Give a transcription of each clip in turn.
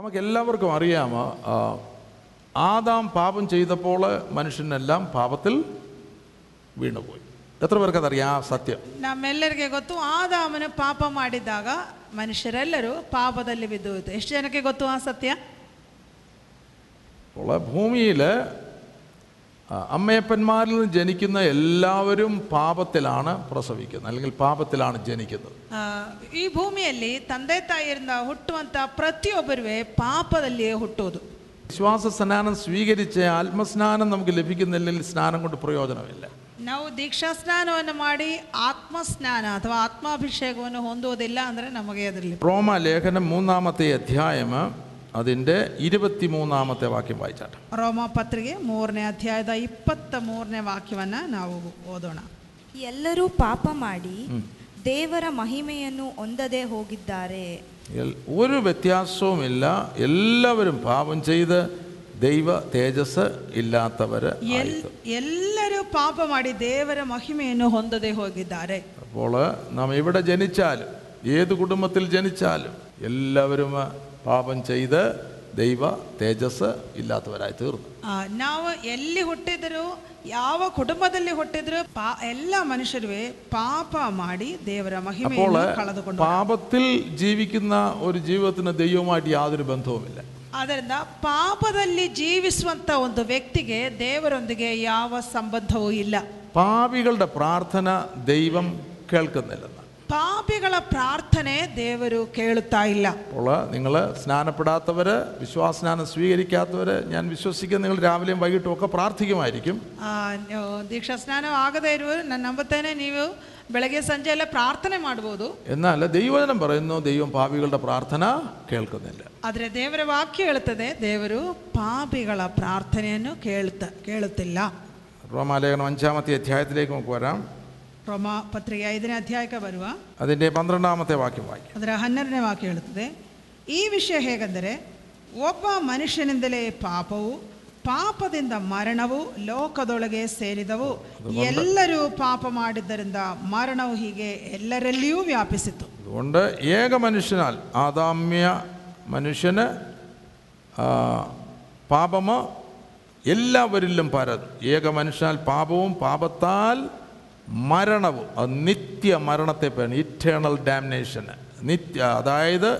നമുക്ക് എല്ലാവർക്കും അറിയാമോ ആ, ആദാം പാപം ചെയ്തപ്പോൾ മനുഷ്യനെല്ലാം പാപത്തിൽ വീണുപോയി എത്ര പേർക്കതറിയാം ആ സത്യം ನಮ್ಮೆಲ್ಲರಿಗೆ ಗೊತ್ತು ಆದಾಮನು ಪಾಪ ಮಾಡಿದಾಗ ಮನುಷ್ಯರೆಲ್ಲರೂ ಪಾಪದಲ್ಲಿ ಬಿದ್ದು ಹೋಯ್ತು ಎಷ್ಟು ಜನಕ್ಕೆ ಗೊತ್ತು ಆ ಸತ್ಯ അപ്പോൾ ഭൂമിയിൽ അമ്മയപ്പന്മാരിൽ നിന്ന് ജനിക്കുന്ന എല്ലാവരും പാപത്തിലാണ് പ്രസവിക്കുന്നത് അല്ലെങ്കിൽ പാപത്തിലാണ് ജനിക്കുന്നത് ಆ, ಈ ಭೂಮಿಯಲ್ಲಿ ತಂದೆ ತಾಯಿಯಿಂದ ಹುಟ್ಟುವಂತ ಪ್ರತಿಯೊಬ್ಬರೂ ಪಾಪದಲ್ಲಿಯೇ ಹುಟ್ಟುವುದು വിശ്വാസ സ്നാനം സ്വീകരിച്ച് ആത്മസ്നാനം നമുക്ക് ലഭിക്കുന്നില്ലെങ്കിൽ സ്നാനം കൊണ്ട് പ്രയോജനമില്ല ನಾವು ದೀಕ್ಷಾ ಸ್ನಾನವನ್ನು ಮಾಡಿ ಆತ್ಮ ಸ್ನಾನ ಅಥವಾ ಆತ್ಮಾಭಿಷೇಕವನ್ನು ಹೊಂದುವುದಿಲ್ಲ ಅಂದರೆ ನಮಗೆ ಅದರಲ್ಲಿ റോമ ലേഖനം മൂന്നാമത്തെ അധ്യായം അതിൻ്റെ ഇരുപത്തിമൂന്നാമത്തെ വാക്യം വായിച്ചാട്ടെ ರೋಮ ಪತ್ರಿಕೆ ಮೂರನೇ ಅಧ್ಯಾಯದ ಇಪ್ಪತ್ತ ಮೂರನೇ ವಾಕ್ಯವನ್ನ ನಾವು ಓದೋಣ ಎಲ್ಲರೂ ಪಾಪ ಮಾಡಿ ದೇವರ ಮಹಿಮೆಯನ್ನು ಹೊಂದದೆ ಹೋಗಿದ್ದಾರೆ എൽ- ഒരു വ്യത്യാസവുമില്ല എല്ലാവരും പാപം ചെയ്ത് ദൈവ തേജസ് ഇല്ലാത്തവർ ಎಲ್ ಎಲ್ಲರೂ ಪಾಪ ಮಾಡಿ ದೇವರ ಮಹಿಮೆಯನ್ನು ಹೊಂದದೆ ಹೋಗಿದ್ದಾರೆ അപ്പോൾ നാം എവിടെ ജനിച്ചാലും ഏത് കുടുംബത്തിൽ ജനിച്ചാലും എല്ലാവരും പാപം ചെയ്ത് ദൈവ തേജസ് ഇല്ലാത്തവരായി തീർന്നു ಆ, ನಾವು ಎಲ್ಲಿ ಹುಟ್ಟಿದ್ರು ಯಾವ ಕುಟುಂಬದಲ್ಲಿ ಹುಟ್ಟಿದ್ರು ಪಾ ಎಲ್ಲ ಮನುಷ್ಯರು ಪಾಪ ಮಾಡಿ ದೇವರ അപ്പോൾ ಮಹಿಮೆಯನ್ನು ಕಳೆದುಕೊಂಡು പാപത്തിൽ ജീവിക്കുന്ന ഒരു ജീവിതത്തിന് ദൈവവുമായിട്ട് യാതൊരു ബന്ധവുമില്ല ಆದ್ದರಿಂದ ಪಾಪದಲ್ಲಿ ಜೀವಿಸುವಂತ ಒಂದು ವ್ಯಕ್ತಿಗೆ ದೇವರೊಂದಿಗೆ ಯಾವ ಸಂಬಂಧವೂ ಇಲ್ಲ പാപികളുടെ പ്രാർത്ഥന ദൈവം കേൾക്കുന്നില്ലെന്ന് ಪಾಪಿಗಳ ಪ್ರಾರ್ಥನೆ ದೇವರು ಕೇಳುತ್ತಾ ಇಲ್ಲ അപ്പോൾ നിങ്ങൾ സ്നാനപ്പെടാത്തവർ വിശ്വാസസ്നാനം സ്വീകരിക്കാത്തവർ ഞാൻ വിശ്വസിക്കുന്ന നിങ്ങൾ രാവിലെയും വൈകിട്ടും ഒക്കെ പ്രാർത്ഥിക്കുമായിരിക്കും ಆ, ನೀವು ದೀಕ್ಷಾ ಸ್ನಾನ ಆಗದೇ ಇರುವರು ನಾನು ನಂಬುತ್ತೇನೆ ನೀವು ಬೆಳಗ್ಗೆ ಸಂಜೆ ಎಲ್ಲ ಪ್ರಾರ್ಥನೆ ಮಾಡ್ಬೋದು എന്നാൽ ദൈവജനം പറയുന്നു ദൈവം പാപികളുടെ പ്രാർത്ഥന കേൾക്കുന്നില്ല ಆದರೆ ದೇವರ ವಾಕ್ಯ ಹೇಳುತ್ತದೆ ದೇವರು ಪಾಪಿಗಳ ಪ್ರಾರ್ಥನೆಯನ್ನು ಕೇಳುತ್ತ ಕೇಳುತ್ತಿಲ್ಲ റോമാലേഖനം അഞ്ചാമത്തെ അധ്യായത്തിലേക്ക് നമുക്ക് വരാം ರೋಮ ಪತ್ರಿಕೆ ಐದನೇ ಅಧ್ಯಾಯಕ್ಕೆ ಬರುವ അതിൻ്റെ പന്ത്രണ്ടാമത്തെ വാക്യം വായിക്കാം ಅದರ ಹನ್ನೆರಡನೇ ವಾಕ್ಯ ಹೇಳುತ್ತದೆ ಈ ವಿಷಯ ಹೇಗೆಂದರೆ ಒಬ್ಬ ಮನುಷ್ಯನಿಂದಲೇ ಪಾಪವು ಪಾಪದಿಂದ ಮರಣವು ಲೋಕದೊಳಗೆ ಸೇರಿದವು ಎಲ್ಲರೂ ಪಾಪ ಮಾಡಿದ್ದರಿಂದ ಮರಣವು ಹೀಗೆ ಎಲ್ಲರಲ್ಲಿಯೂ ವ್ಯಾಪಿಸಿತು അതുകൊണ്ട് ഏക മനുഷ്യനാൽ ആദാമ്യ മനുഷ്യന് ആ, പാപമോ എല്ലാവരിലും പരന്നു ഏക മനുഷ്യനാൽ പാപവും പാപത്താൽ മരണവും അത് നിത്യ മരണത്തെ പേരാണ് ഇറ്റേണൽ ഡാമിനേഷന് നിത്യ അതായത്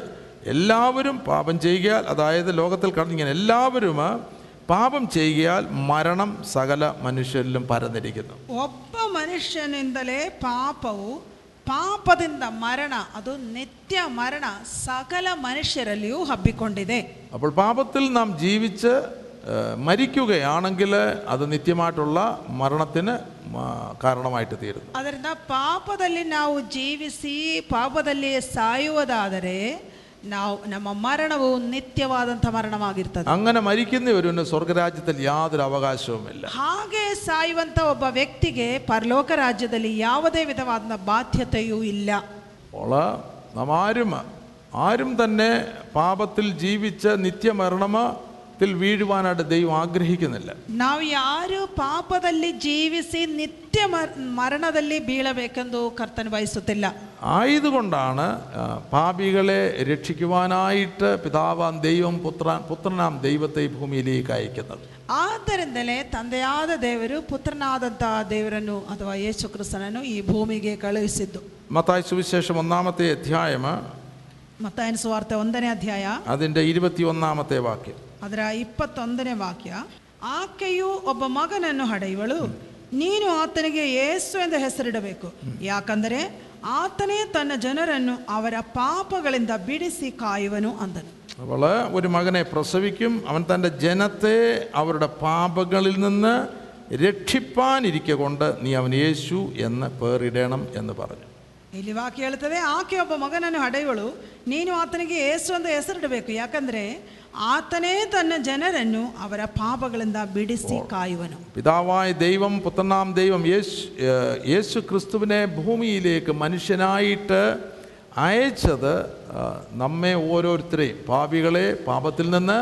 എല്ലാവരും പാപം ചെയ്യുകയാൽ അതായത് ലോകത്തിൽ കടന്നിങ്ങനെ എല്ലാവരും പാപം ചെയ്യുകയാൽ മരണം സകല മനുഷ്യരിലും പരന്നിരിക്കുന്നു ಒಬ್ಬ ಮನುಷ್ಯನಿಂದಲೇ ಪಾಪವು ಪಾಪದಿಂದ ಮರಣ ಅದು ನಿತ್ಯ ಮರಣ ಸಕಲ ಮನುಷ್ಯರಲ್ಲಿಯೂ ಹಬ್ಬಿಕೊಂಡಿದೆ അപ്പോൾ പാപത്തിൽ നാം ജീവിച്ച് ഏഹ്, മരിക്കുകയാണെങ്കിൽ അത് നിത്യമായിട്ടുള്ള മരണത്തിന് മ- കാരണമായിട്ട് തീരുന്നു ಅದರಿಂದ ಪಾಪದಲ್ಲಿ ನಾವು ಜೀವಿಸಿ ಪಾಪದಲ್ಲಿ ಸಾಯುವುದಾದರೆ ನಾವು ನಮ್ಮ ಮರಣವು ನಿತ್ಯವಾದಂಥ ಮರಣವಾಗಿರ್ತದೆ അങ്ങനെ മരിക്കുന്നവരുന്ന് സ്വർഗരാജ്യത്തിൽ യാതൊരു അവകാശവുമില്ല ಹಾಗೆ ಸಾಯುವಂಥ ಒಬ್ಬ ವ್ಯಕ್ತಿಗೆ ಪರಲೋಕ ರಾಜ್ಯದಲ್ಲಿ ಯಾವುದೇ ವಿಧವಾದ ಬಾಧ್ಯತೆಯೂ ಇಲ್ಲ അപ്പോൾ നാം ആരും ആരും തന്നെ പാപത്തിൽ ജീവിച്ച് നിത്യമരണത്തിൽ വീഴുവാനായിട്ട് ദൈവം ആഗ്രഹിക്കുന്നില്ല ನಾವು ಯಾರು ಪಾಪದಲ್ಲಿ ಜೀವಿಸಿ ನಿತ್ಯ ಮರ್- ಮರಣದಲ್ಲಿ ಬೀಳಬೇಕೆಂದು ಕರ್ತನ ಬಯಸುತ್ತಿಲ್ಲ ആയതുകൊണ്ടാണ് ആ, പാപികളെ രക്ഷിക്കുവാനായിട്ട് പിതാവാം ദൈവം പുത്രാൻ പുത്രനാം ദൈവത്തെ ഈ ഭൂമിയിലേക്ക് അയക്കുന്നത് ಆದ್ದರಿಂದಲೇ ತಂದೆಯಾದ ದೇವರು ಪುತ್ರನಾದಂತಹ ದೇವರನ್ನು ಅಥವಾ ಯೇಸು ಕ್ರಿಸ್ತನನ್ನು ಈ ಭೂಮಿಗೆ ಕಳುಹಿಸಿದ್ದು മത്തായി സുവിശേഷം ഒന്നാമത്തെ അധ്യായം ಮತ್ತಾಯನ ಸುವಾರ್ತೆ ಒಂದನೇ ಅಧ್ಯಾಯ അതിൻ്റെ ഇരുപത്തിയൊന്നാമത്തെ വാക്യം ಅದರ ಇಪ್ಪತ್ತೊಂದನೇ ವಾಕ್ಯ ಆಕೆಯು ಒಬ್ಬ ಮಗನನ್ನು ಹಡೆಯುವಳು ನೀನು ಆತನಿಗೆ ಯೇಸು ಎಂದು ಹೆಸರಿಡಬೇಕು ಯಾಕಂದರೆ ಆತನೇ ತನ್ನ ಜನರನ್ನು ಅವರ ಪಾಪಗಳಿಂದ ಬಿಡಿಸಿ ಕಾಯುವನು ಅಂದನು അപ്പോൾ ഒരു മകനെ പ്രസവിക്കും അവൻ തൻ്റെ ജനത്തെ അവരുടെ പാപങ്ങളിൽ നിന്ന് രക്ഷിപ്പാനിരിക്കെ കൊണ്ട് നീ അവൻ യേശു എന്ന് പേരിടണം എന്ന് പറഞ്ഞു ಇಲ್ಲಿ ವಾಕ್ಯ ಹೇಳ್ತದೆ ಆಕೆ ಒಬ್ಬ ಮಗನನ್ನು ಹಡೆಯುವಳು ನೀನು ಆತನಿಗೆ ಏಸು ಅಂತ ಹೆಸರಿಡಬೇಕು ಯಾಕಂದ್ರೆ ಆತನೇ ತನ್ನ ಜನರನ್ನು ಅವರ ಪಾಪಗಳಿಂದ ಬಿಡಿಸಿ ಕಾಯುವನು പിതാവായ ദൈവം പുത്രനാം ദൈവം യേശു ഏഹ്, യേശു ക്രിസ്തുവിനെ ഭൂമിയിലേക്ക് മനുഷ്യനായിട്ട് അയച്ചത് ആ, നമ്മെ ഓരോരുത്തരെയും പാപികളെ പാപത്തിൽ നിന്ന്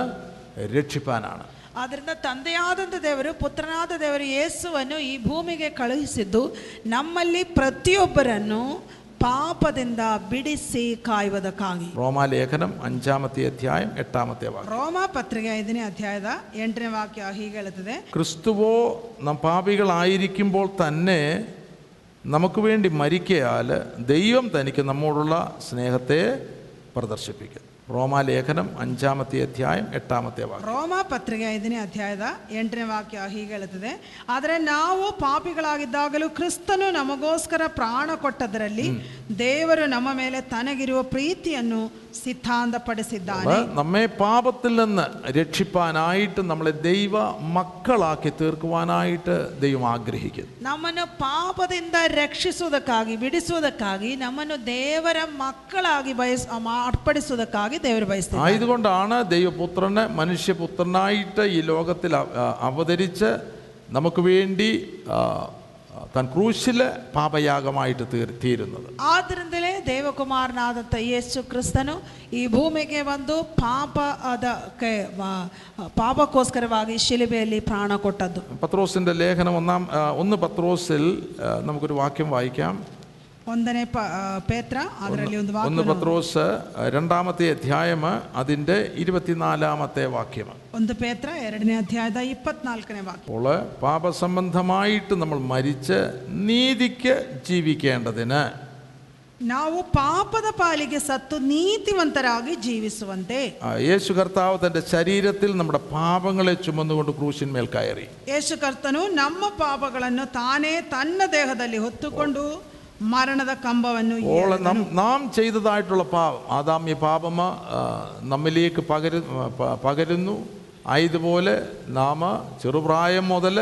രക്ഷിപ്പാനാണ് ಆದ್ದರಿಂದ ತಂದೆಯಾದಂಥ ದೇವರು ಪುತ್ರನಾದ ದೇವರು ಯೇಸುವನ್ನು ಈ ಭೂಮಿಗೆ ಕಳುಹಿಸಿದ್ದು ನಮ್ಮಲ್ಲಿ ಪ್ರತಿಯೊಬ್ಬರನ್ನು ಪಾಪದಿಂದ ಬಿಡಿಸಿ ಕಾಯುವುದಕ್ಕಾಗಿ റോമാലേഖനം അഞ്ചാമത്തെ അധ്യായം എട്ടാമത്തെ വാക്യം ರೋಮ ಪತ್ರಿಕೆ ಐದನೇ ಅಧ್ಯಾಯದ ಎಂಟನೇ ವಾಕ್ಯ ಹೀಗೆ ಹೇಳುತ್ತದೆ ക്രിസ്തുവോ നാം പാപികളായിരിക്കുമ്പോൾ തന്നെ നമുക്ക് വേണ്ടി മരിക്കയാൽ ദൈവം തനിക്ക് നമ്മോടുള്ള സ്നേഹത്തെ പ്രദർശിപ്പിക്കും റോമാലേഖനം അഞ്ചാമത്തെ അധ്യായം എട്ടാമത്തെ വാക്യം ರೋಮ ಪತ್ರಿಕೆ ಐದನೇ ಅಧ್ಯಾಯದ ಎಂಟನೇ ವಾಕ್ಯ ಹೀಗೆ ಹೇಳುತ್ತದೆ ಆದರೆ ನಾವು ಪಾಪಿಗಳಾಗಿದ್ದಾಗಲೂ ಕ್ರಿಸ್ತನು ನಮಗೋಸ್ಕರ ಪ್ರಾಣ ಕೊಟ್ಟದರಲ್ಲಿ ದೇವರು ನಮ್ಮ ಮೇಲೆ ತನಗಿರುವ ಪ್ರೀತಿಯನ್ನು ಸಿದ್ಧಾಂತಪಡಿಸಿದ್ದಾನೆ അത് നമ്മെ പാപത്തിൽ നിന്ന് രക്ഷിപ്പാനായിട്ട് നമ്മളെ ദൈവ മക്കളാക്കി തീർക്കുവാനായിട്ട് ദൈവം ആഗ്രഹിക്കുന്നു ನಮ್ಮನ್ನು ಪಾಪದಿಂದ ರಕ್ಷಿಸುವುದಕ್ಕಾಗಿ ಬಿಡಿಸುವುದಕ್ಕಾಗಿ ನಮ್ಮನ್ನು ದೇವರ ಮಕ್ಕಳಾಗಿ ಬಯಸ್ ಅರ್ಪಡಿಸುವುದಕ್ಕಾಗಿ ದೇವರು ಬಯಸ್ತಾರೆ ആയതുകൊണ്ടാണ് ദൈവപുത്രനെ മനുഷ്യപുത്രനായിട്ട് ഈ ലോകത്തിൽ അവ- ആ, അവതരിച്ച് നമുക്ക് വേണ്ടി ആ, താൻ ക്രൂശില് പാപയാഗമായിട്ട് തീർ തീരുന്നത് ಆದ್ದರಿಂದಲೇ ದೇವಕುಮಾರನಾದಂಥ ಯೇಸು ಕ್ರಿಸ್ತನು ಈ ಭೂಮಿಗೆ ಬಂದು ಪಾಪ ಅದಕ್ಕೆ ವ- ಪಾಪಕ್ಕೋಸ್ಕರವಾಗಿ ಶಿಲುಬೆಯಲ್ಲಿ ಪ್ರಾಣ ಕೊಟ್ಟದ್ದು പത്രോസിൻ്റെ ലേഖനം ഒന്നാം ആ, ഒന്ന് പത്രോസിൽ ആ, നമുക്കൊരു വാക്യം വായിക്കാം ಒಂದನೇ ಪ ಆ, ಪೇತ್ರ ಅದರಲ್ಲಿ ಒಂದು ഒന്ന് ವಾಕ್ಯ പത്രോസ് ആ, രണ്ടാമത്തെ അധ്യായം അതിൻ്റെ ഇരുപത്തിനാലാമത്തെ വാക്യം ಒಂದು ಪೇತ್ರ ಎರಡನೇ ಅಧ್ಯಾಯದ ಇಪ್ಪತ್ನಾಲ್ಕನೇ ವಾಕ್ಯ അപ്പോൾ പാപസംബന്ധമായിട്ട് നമ്മൾ മരിച്ച് നീതിക്ക് ജീവിക്കേണ്ടതിന് ನಾವು ಪಾಪದ ಪಾಲಿಗೆ ಸತ್ತು ನೀತಿವಂತರಾಗಿ ಜೀವಿಸುವಂತೆ ആ, യേശു കർത്താവ് തൻ്റെ ശരീരത്തിൽ നമ്മുടെ പാപങ്ങളെ ചുമന്നുകൊണ്ട് ക്രൂശിന്മേൽ കയറി ಯೇಸು ಕರ್ತನು ನಮ್ಮ ಪಾಪಗಳನ್ನು ತಾನೇ ತನ್ನ ದೇಹದಲ್ಲಿ ಹೊತ್ತುಕೊಂಡು ಮರಣದ ಕಂಬವನ್ನು അപ്പോൾ നാം നാം ചെയ്തതായിട്ടുള്ള പാപം ആദാമ്യ പാപമ ആ, നമ്മിലേക്ക് പകരു പ- പകരുന്നു ആയതുപോലെ നാം ചെറുപ്രായം മുതൽ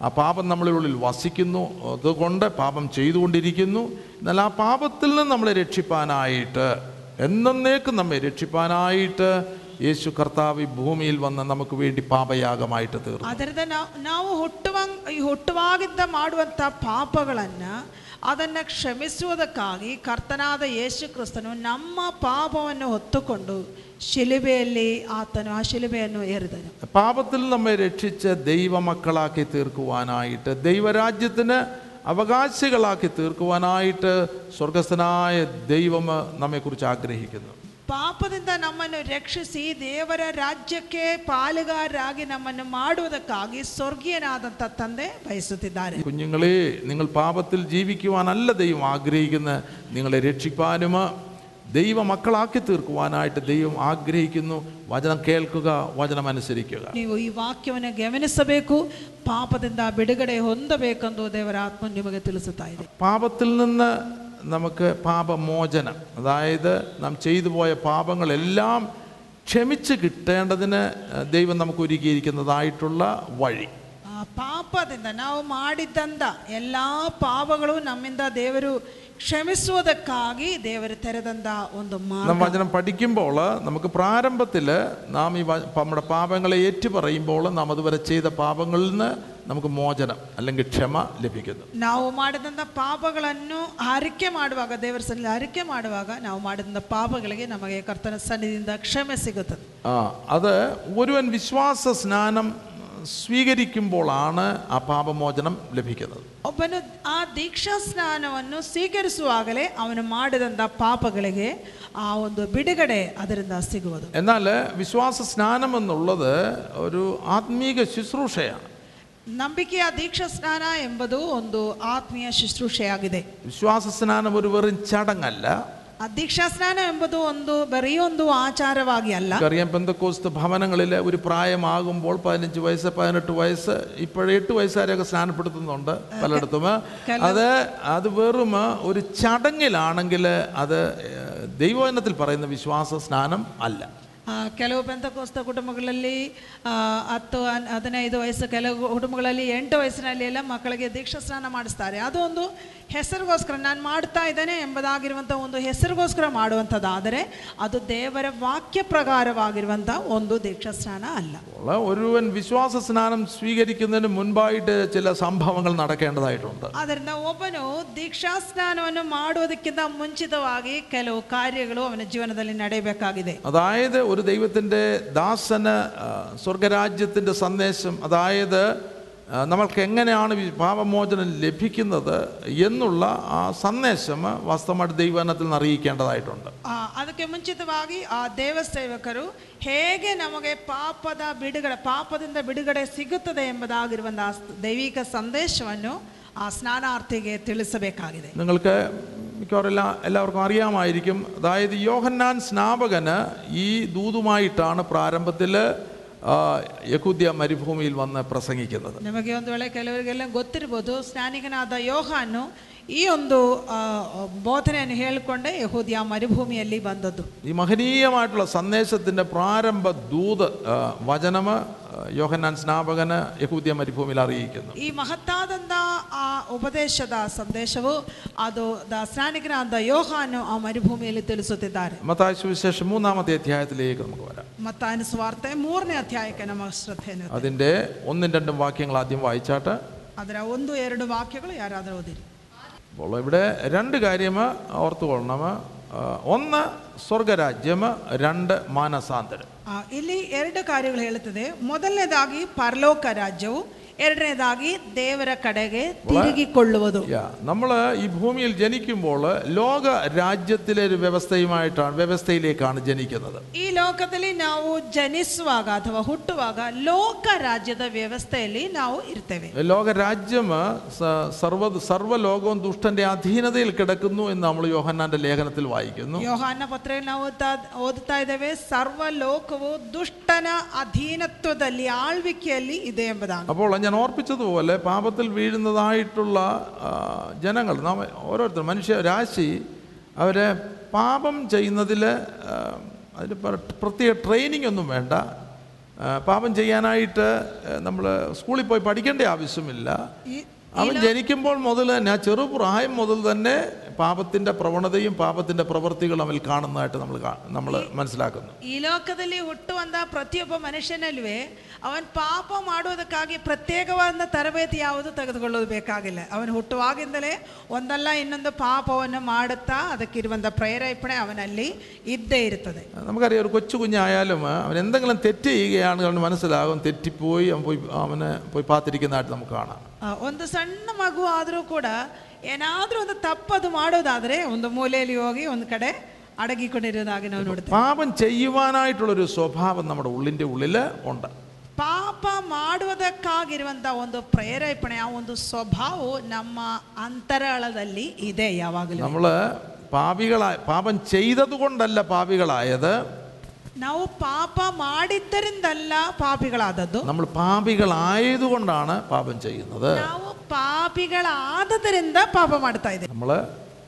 ആ പാപം നമ്മളുള്ളിൽ വസിക്കുന്നു അതുകൊണ്ട് പാപം ചെയ്തുകൊണ്ടിരിക്കുന്നു എന്നാൽ ആ പാപത്തിൽ നിന്ന് നമ്മളെ രക്ഷിപ്പാനായിട്ട് എന്നേക്കും നമ്മെ രക്ഷിപ്പാനായിട്ട് യേശു കർത്താവ് ഈ ഭൂമിയിൽ വന്ന് നമുക്ക് വേണ്ടി പാപയാഗമായിട്ട് തീർന്നു ಅದರಿಂದ ನಾವು ನಾವು ಹುಟ್ಟುವ ಈ ಹುಟ್ಟುವಾಗಿದ್ದ ಮಾಡುವಂಥ ಪಾಪಗಳನ್ನು ಅದನ್ನು ಕ್ಷಮಿಸುವುದಕ್ಕಾಗಿ ಕರ್ತನಾದ ಯೇಸು ಕ್ರಿಸ್ತನು ನಮ್ಮ ಪಾಪವನ್ನು ಹೊತ್ತುಕೊಂಡು ಶಿಲುಬೆಯಲ್ಲಿ ಆತನು ಆ ಶಿಲುಬೆಯನ್ನು ಏರಿದನು പാപത്തിൽ നമ്മെ രക്ഷിച്ച് ദൈവമക്കളാക്കി തീർക്കുവാനായിട്ട് ദൈവരാജ്യത്തിന് അവകാശികളാക്കി തീർക്കുവാനായിട്ട് സ്വർഗസ്ഥനായ ദൈവം നമ്മെക്കുറിച്ച് ആഗ്രഹിക്കുന്നു ಪಾಪದಿಂದ ನಮ್ಮನ್ನು ರಕ್ಷಿಸಿ ದೇವರ ರಾಜ್ಯಕ್ಕೆ ಪಾಲುಗಾರರಾಗಿ ನಮ್ಮನ್ನು ಮಾಡುವುದಕ್ಕಾಗಿ ಸ್ವರ್ಗೀಯನಾದಂಥ ತಂದೆ ಬಯಸುತ್ತಿದ್ದಾರೆ കുഞ്ഞുങ്ങളെ നിങ്ങൾ പാപത്തിൽ ജീവിക്കുവാനല്ല ദൈവം ആഗ്രഹിക്കുന്നത് നിങ്ങളെ രക്ഷിപ്പാനും ദൈവമക്കളാക്കി തീർക്കുവാനായിട്ട് ദൈവം ആഗ്രഹിക്കുന്നു വചനം കേൾക്കുക വചനം അനുസരിക്കുക ನೀವು ಈ ವಾಕ್ಯವನ್ನು ಗಮನಿಸಬೇಕು ಪಾಪದಿಂದ ಬಿಡುಗಡೆ ಹೊಂದಬೇಕೆಂದು ದೇವರ ಆತ್ಮ ನಿಮಗೆ ತಿಳಿಸುತ್ತಾ ಇದೆ പാപത്തിൽ നിന്ന് നമുക്ക് പാപമോചനം അതായത് നാം ചെയ്തു പോയ പാപങ്ങളെല്ലാം ക്ഷമിച്ച് കിട്ടേണ്ടതിന് ദൈവം നമുക്ക് ഒരുക്കിയിരിക്കുന്നതായിട്ടുള്ള വഴി ಆ ಪಾಪದಿಂದ ನಾವು ಮಾಡಿದ್ದಂಥ ಎಲ್ಲ ಪಾಪಗಳು ನಮ್ಮಿಂದ ದೇವರು ಕ್ಷಮಿಸುವುದಕ್ಕಾಗಿ ದೇವರು ತೆರೆದಂಥ ಒಂದು നാം ಮಾರ್ಗ വചനം പഠിക്കുമ്പോൾ നമുക്ക് പ്രാരംഭത്തിൽ നാം ഈ വ- നമ്മുടെ പാപങ്ങളെ ഏറ്റുപറയുമ്പോൾ നാം അതുവരെ ചെയ്ത പാപങ്ങളിൽ നിന്ന് നമുക്ക് മോചനം അല്ലെങ്കിൽ ക്ഷമ ലഭിക്കുന്നു ನಾವು ಮಾಡಿದಂಥ ಪಾಪಗಳನ್ನು ಅರಿಕೆ ಮಾಡುವಾಗ ದೇವರ ಸನ್ನಿಧಿ ಅರಿಕೆ ಮಾಡುವಾಗ ನಾವು ಮಾಡಿದಂಥ ಪಾಪಗಳಿಗೆ ನಮಗೆ ಕರ್ತನ ಸನ್ನಿಧಿಯಿಂದ ಕ್ಷಮೆ ಸಿಗುತ್ತದೆ ആ അത് ഒരുവൻ വിശ്വാസ സ്നാനം സ്വീകരിക്കുമ്പോഴാണ് ആ പാപമോചനം ലഭിക്കുന്നത് ಒಬ್ಬನು ಆ ದೀಕ್ಷಾ ಸ್ನಾನವನ್ನು ಸ್ವೀಕರಿಸುವಾಗಲೇ ಅವನು ಮಾಡಿದಂಥ ಪಾಪಗಳಿಗೆ ಆ ಒಂದು ಬಿಡುಗಡೆ ಅದರಿಂದ ಸಿಗುವುದು എന്നാൽ വിശ്വാസ സ്നാനം എന്നുള്ളത് ഒരു ആത്മീക ശുശ്രൂഷയാണ് ನಂಬಿಕೆಯ ದೀಕ್ಷಾ ಸ್ನಾನ ಎಂಬುದು ಒಂದು ಆತ್ಮೀಯ ಶುಶ್ರೂಷೆಯಾಗಿದೆ വിശ്വാസ സ്നാനം ഒരു വെറും ചടങ്ങല്ല അധ്യക്ഷാസ്നാനം എന്നത് ഒന്ന് വെറിയൊന്നും ആചാരവാകിയല്ല. അറിയാം പെന്തക്കോസ്ത് ഭവനങ്ങളിൽ ഒരു പ്രായമാകുമ്പോൾ പതിനഞ്ച് വയസ്സ് പതിനെട്ട് വയസ്സ് ഇപ്പോഴേ എട്ട് വയസ്സുകാരെയൊക്കെ സ്നാനപ്പെടുത്തുന്നുണ്ട് പലയിടത്തും. അത് അത് വെറും ഒരു ചടങ്ങിലാണെങ്കിൽ അത് ദൈവവചനത്തിൽ പറയുന്ന വിശ്വാസ സ്നാനം അല്ല. ಕೆಲವು ಬೆಂತಕೋಸ್ತ ಕುಟುಂಬಗಳಲ್ಲಿ ಆ, ಹತ್ತು ಹನ್- ಹದಿನೈದು ವಯಸ್ಸು ಕೆಲವು ಕುಟುಂಬಗಳಲ್ಲಿ ಎಂಟು ವಯಸ್ಸಿನಲ್ಲಿ ಎಲ್ಲ ಮಕ್ಕಳಿಗೆ ದೀಕ್ಷಾ ಸ್ನಾನ ಮಾಡಿಸ್ತಾರೆ ಅದು ಒಂದು ಹೆಸರಿಗೋಸ್ಕರ ನಾನು ಮಾಡ್ತಾ ಇದ್ದೇನೆ ಎಂಬುದಾಗಿರುವಂಥ ಒಂದು ಹೆಸರಿಗೋಸ್ಕರ ಮಾಡುವಂಥದ್ದಾದರೆ ಅದು ದೇವರ ವಾಕ್ಯ ಪ್ರಕಾರವಾಗಿರುವಂಥ ಒಂದು ದೀಕ್ಷಾ ಸ್ನಾನ ಅಲ್ಲ അപ്പോൾ ഒരുവൻ വിശ്വാസ സ്നാനം സ്വീകരിക്കുന്നതിന് മുൻപായിട്ട് ചില സംഭവങ്ങൾ നടക്കേണ്ടതായിട്ടുണ്ട് ಆದ್ದರಿಂದ ಒಬ್ಬನು ದೀಕ್ಷಾ ಸ್ನಾನವನ್ನು ಮಾಡುವುದಕ್ಕಿಂತ ಮುಂಚಿತವಾಗಿ ಕೆಲವು ಕಾರ್ಯಗಳು ಅವನ ಜೀವನದಲ್ಲಿ ನಡೆಯಬೇಕಾಗಿದೆ അതായത് ഒരു ദൈവത്തിൻ്റെ ദാസന് ആ, സ്വർഗരാജ്യത്തിൻ്റെ സന്ദേശം അതായത് ആ, നമ്മൾക്ക് എങ്ങനെയാണ് ഈ പാപമോചനം ലഭിക്കുന്നത് എന്നുള്ള ആ സന്ദേശം വാസ്തവമായിട്ട് ദൈവനത്തിൽ നിന്ന് അറിയിക്കേണ്ടതായിട്ടുണ്ട് ಆ, ಅದಕ್ಕೆ ಮುಂಚಿತವಾಗಿ ಆ ದೇವಸೇವಕರು ಹೇಗೆ ನಮಗೆ ಪಾಪದ ಬಿಡುಗಡೆ ಪಾಪದಿಂದ ಬಿಡುಗಡೆ ಸಿಗುತ್ತದೆ ಎಂಬುದಾಗಿರುವಂತಹ ದೈವಿಕ ಸಂದೇಶವನ್ನು ಆ ಸ್ನಾನಾರ್ಥಿಗೆ ತಿಳಿಸಬೇಕಾಗಿದೆ നിങ്ങൾക്ക് മിക്കവാറും എല്ലാ എല്ലാവർക്കും അറിയാമായിരിക്കും അതായത് യോഹന്നാൻ സ്നാപകന് ഈ ദൂതുമായിട്ടാണ് പ്രാരംഭത്തിൽ യഹൂദ്യ മരുഭൂമിയിൽ വന്ന് പ്രസംഗിക്കുന്നത് ನಿಮಗೆ ಒಂದು ವೇಳೆ ಕೆಲವರಿಗೆಲ್ಲ ಗೊತ್ತಿರ್ಬೋದು ಸ್ನಾನಿಕನಾದ ಯೋಹಾನು ಈ ಒಂದು ಆ, ಬೋಧನೆಯನ್ನು ಹೇಳಿಕೊಂಡೇ ಯಹೂದಿಯ ಮರುಭೂಮಿಯಲ್ಲಿ ಬಂದದ್ದು ഈ മഹനീയമായിട്ടുള്ള സന്ദേശത്തിൻ്റെ പ്രാരംഭ ദൂത് ആ, വചനം ആ, യോഹന്നാൻ സ്നാപകന് യഹൂദ്യ മരുഭൂമിയിൽ അറിയിക്കുന്നു ಈ ಮಹತ್ತಾದಂಥ ಆ ಉಪದೇಶದ ಸಂದೇಶವು ಅದು ದ ಸ್ನಾನಿಕನಾದ ಯೋಹಾನು ಆ ಮರುಭೂಮಿಯಲ್ಲಿ ತಿಳಿಸುತ್ತಿದ್ದಾರೆ മത്തായ സുവിശേഷം മൂന്നാമത്തെ അധ്യായത്തിലേക്ക് നമുക്ക് വരാം ಮತ್ತಾಯನ ಸ್ವಾರ್ತೆ ಮೂರನೇ ಅಧ್ಯಾಯಕ್ಕೆ ನಮ್ಮ ಶ್ರದ್ಧೆಯನ್ನು അതിൻ്റെ ഒന്നും രണ്ടും വാക്യങ്ങൾ ആദ്യം വായിച്ചാട്ട് ಅದರ ಒಂದು ಎರಡು ವಾಕ್ಯಗಳು ಯಾರಾದರೂ ಓದಿರಿ അപ്പോൾ ഇവിടെ രണ്ട് കാര്യം ഓർത്തുകൊള്ളണം ഒന്ന് സ്വർഗരാജ്യം രണ്ട് മാനസാന്തരം. ಇಲ್ಲಿ ಎರಡು ಕಾರ್ಯಗಳು ಹೇಳುತ್ತದೆ ಮೊದಲನೇದಾಗಿ ಪರಲೋಕ ರಾಜ್ಯವು ಎರಡನೇದಾಗಿ ದೇವರ ಕಡೆಗೆ ತಿರುಗಿಕೊಳ್ಳುವುದು നമ്മൾ ഈ ഭൂമിയിൽ ജനിക്കുമ്പോൾ ലോക രാജ്യത്തിലെ ഒരു വ്യവസ്ഥയുമായിട്ടാണ് വ്യവസ്ഥയിലേക്കാണ് ജനിക്കുന്നത് ಈ ಲೋಕದಲ್ಲಿ ನಾವು ಜನಿಸುವಾಗ ಅಥವಾ ಹುಟ್ಟುವಾಗ ಲೋಕ ರಾಜ್ಯದ ವ್ಯವಸ್ಥೆಯಲ್ಲಿ ನಾವು ಇರ್ತೇವೆ ലോകരാജ്യം സ- സർവ സർവ്വലോകവും ദുഷ്ടന്റെ അധീനതയിൽ കിടക്കുന്നു എന്ന് നമ്മൾ യോഹന്നാന്റെ ലേഖനത്തിൽ വായിക്കുന്നു ಯೋಹಾನ ಪತ್ರೆಯಲ್ಲಿ ನಾವು ಓದ್ತಾ ಓದುತ್ತಾ ಇದ್ದೇವೆ ಸರ್ವ ಲೋಕವು ದುಷ್ಟನ ಅಧೀನತ್ವದಲ್ಲಿ ಆಳ್ವಿಕೆಯಲ್ಲಿ ಇದೆ ಎಂಬುದಾಗಿ അപ്പോൾ ഞാൻ ഓർപ്പിച്ചതുപോലെ പാപത്തിൽ വീഴുന്നതായിട്ടുള്ള ആ, ജനങ്ങൾ നാം ഓരോരുത്തരും മനുഷ്യ രാശി അവരെ പാപം ചെയ്യുന്നതിൽ അതിന് പ്ര- പ്രത്യേക ട്രെയിനിങ് ഒന്നും വേണ്ട ആ, പാപം ചെയ്യാനായിട്ട് നമ്മൾ സ്കൂളിൽ പോയി പഠിക്കേണ്ട ആവശ്യമില്ല ಈ- അവൻ ജനിക്കുമ്പോൾ മുതൽ തന്നെ ആ ചെറുപ്രായം മുതൽ തന്നെ പാപത്തിൻ്റെ പ്രവണതയും പാപത്തിൻ്റെ പ്രവൃത്തികളും അവൽ കാണുന്നതായിട്ട് നമ്മൾ നമ്മൾ മനസ്സിലാക്കുന്നു ಈ ಲೋಕದಲ್ಲಿ ಹುಟ್ಟುವಂತಹ ಪ್ರತಿಯೊಬ್ಬ ಮನುಷ್ಯನಲ್ವೇ ಅವನ್ ಪಾಪ ಮಾಡುವುದಕ್ಕಾಗಿ ಪ್ರತ್ಯೇಕವಾದ ತರಬೇತಿ ಯಾವುದು ತೆಗೆದುಕೊಳ್ಳೋದು ಬೇಕಾಗಿಲ್ಲ ಅವನು ಹುಟ್ಟುವಾಗಿಂದಲೇ ಒಂದಲ್ಲ ಇನ್ನೊಂದು ಪಾಪವನ್ನು ಮಾಡುತ್ತಾ ಅದಕ್ಕಿರುವಂಥ ಪ್ರೇರೇಪಣೆ ಅವನಲ್ಲಿ ಇದ್ದೇ ಇರುತ್ತದೆ നമുക്കറിയാം ഒരു കൊച്ചു കുഞ്ഞായാലും അവൻ എന്തെങ്കിലും തെറ്റ് ചെയ്യുകയാണ് അവന് മനസ്സിലാകും തെറ്റിപ്പോയി അവൻ പോയി അവനെ പോയി പാത്തിരിക്കുന്നതായിട്ട് നമുക്ക് കാണാം ಆ, ಒಂದು ಸಣ್ಣ ಮಗು ಆದರೂ ಕೂಡ ಏನಾದರೂ ಒಂದು ತಪ್ಪದು ಮಾಡೋದಾದರೆ ಒಂದು ಮೂಲೆಯಲ್ಲಿ ಹೋಗಿ ಒಂದು ಕಡೆ ಅಡಗಿಕೊಂಡಿರೋದಾಗಿ ನಾವು ನೋಡ್ತೇವೆ പാപം ചെയ്യുവാനായിട്ടുള്ളൊരു സ്വഭാവം നമ്മുടെ ഉള്ളിൻ്റെ ഉള്ളിൽ ഉണ്ട് ಪಾಪ ಮಾಡುವುದಕ್ಕಾಗಿರುವಂಥ ಒಂದು ಪ್ರೇರೇಪಣೆ ಆ ಒಂದು ಸ್ವಭಾವವು ನಮ್ಮ ಅಂತರಾಳದಲ್ಲಿ ಇದೆ ಯಾವಾಗಲೂ നമ്മൾ പാപികളായ പാപം ചെയ്തത് കൊണ്ടല്ല പാപികളായത് ನಾವು ಪಾಪ ಮಾಡಿದ್ದರಿಂದಲ್ಲ ಪಾಪಿಗಳಾದದ್ದು നമ്മൾ പാപികളായതുകൊണ്ടാണ് പാപം ചെയ്യുന്നത് ನಾವು ಪಾಪಿಗಳಾದದರಿಂದ ಪಾಪ ಮಾಡ್ತಾ ಇದ್ದೇವೆ നമ്മൾ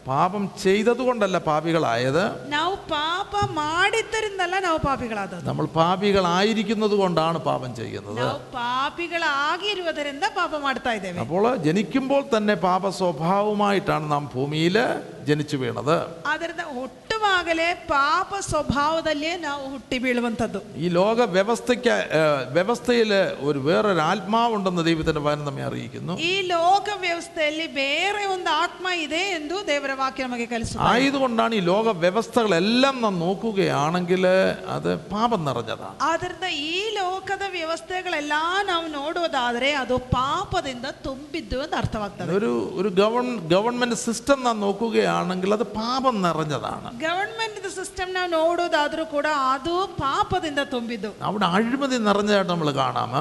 പാപം ചെയ്തത് കൊണ്ടല്ല പാപികളായത് ನಾವು ಪಾಪ ಮಾಡಿದ್ದರಿಂದಲ್ಲ ನಾವು ಪಾಪಿಗಳಾದದ್ದು നമ്മൾ പാപികളായിരിക്കുന്നത് കൊണ്ടാണ് പാപം ചെയ്യുന്നത് ನಾವು ಪಾಪಿಗಳಾಗಿರುವುದರಿಂದ ಪಾಪ ಮಾಡ್ತಾ ಇದ್ದೇವೆ അപ്പോൾ ജനിക്കുമ്പോൾ തന്നെ പാപ സ്വഭാവമായിട്ടാണ് നാം ഭൂമിയിൽ ജനിച്ചു വീണത് ಆದ್ದರಿಂದ ಹುಟ್ಟುವಾಗಲೇ ಪಾಪ ಸ್ವಭಾವದಲ್ಲಿಯೇ ನಾವು ಹುಟ್ಟಿ ಬೀಳುವಂಥದ್ದು ഈ ലോക വ്യവസ്ഥയ്ക്ക് വ്യവസ്ഥയിൽ ഒരു വേറൊരു ആത്മാവുണ്ടെന്ന് ദൈവത്തിൻ്റെ വചനം നമ്മെ അറിയിക്കുന്നു ಈ ಲೋಕ ವ್ಯವಸ್ಥೆಯಲ್ಲಿ ಬೇರೆ ಒಂದು ಆತ್ಮ ಇದೆ ಎಂದು ದೇವರ ವಾಕ್ಯ ನಮಗೆ ಕಲಿಸುತ್ತದೆ ആയതുകൊണ്ടാണ് ഈ ലോക വ്യവസ്ഥകളെല്ലാം നാം നോക്കുകയാണെങ്കിൽ അത് പാപം നിറഞ്ഞതാണ് ಆದ್ದರಿಂದ ಈ ಲೋಕದ ವ್ಯವಸ್ಥೆಗಳೆಲ್ಲ ನಾವು ನೋಡುವುದಾದರೆ ಅದು ಪಾಪದಿಂದ ತುಂಬಿದ್ದು ಅಂತ ಅರ್ಥವಾಗ್ತದೆ ഒരു ഒരു ഗവൺ ഗവൺമെൻറ് സിസ്റ്റം നാം നോക്കുകയാണെങ്കിൽ അത് പാപം നിറഞ്ഞതാണ് ಗವರ್ಮೆಂಟ್ ಸಿಸ್ಟಮ್ ನಾವು ನೋಡೋದಾದ್ರೂ ಕೂಡ ಅದು ಪಾಪದಿಂದ ತುಂಬಿದ್ದು അവിടെ അഴിമതി നിറഞ്ഞതായിട്ട് നമ്മൾ കാണാം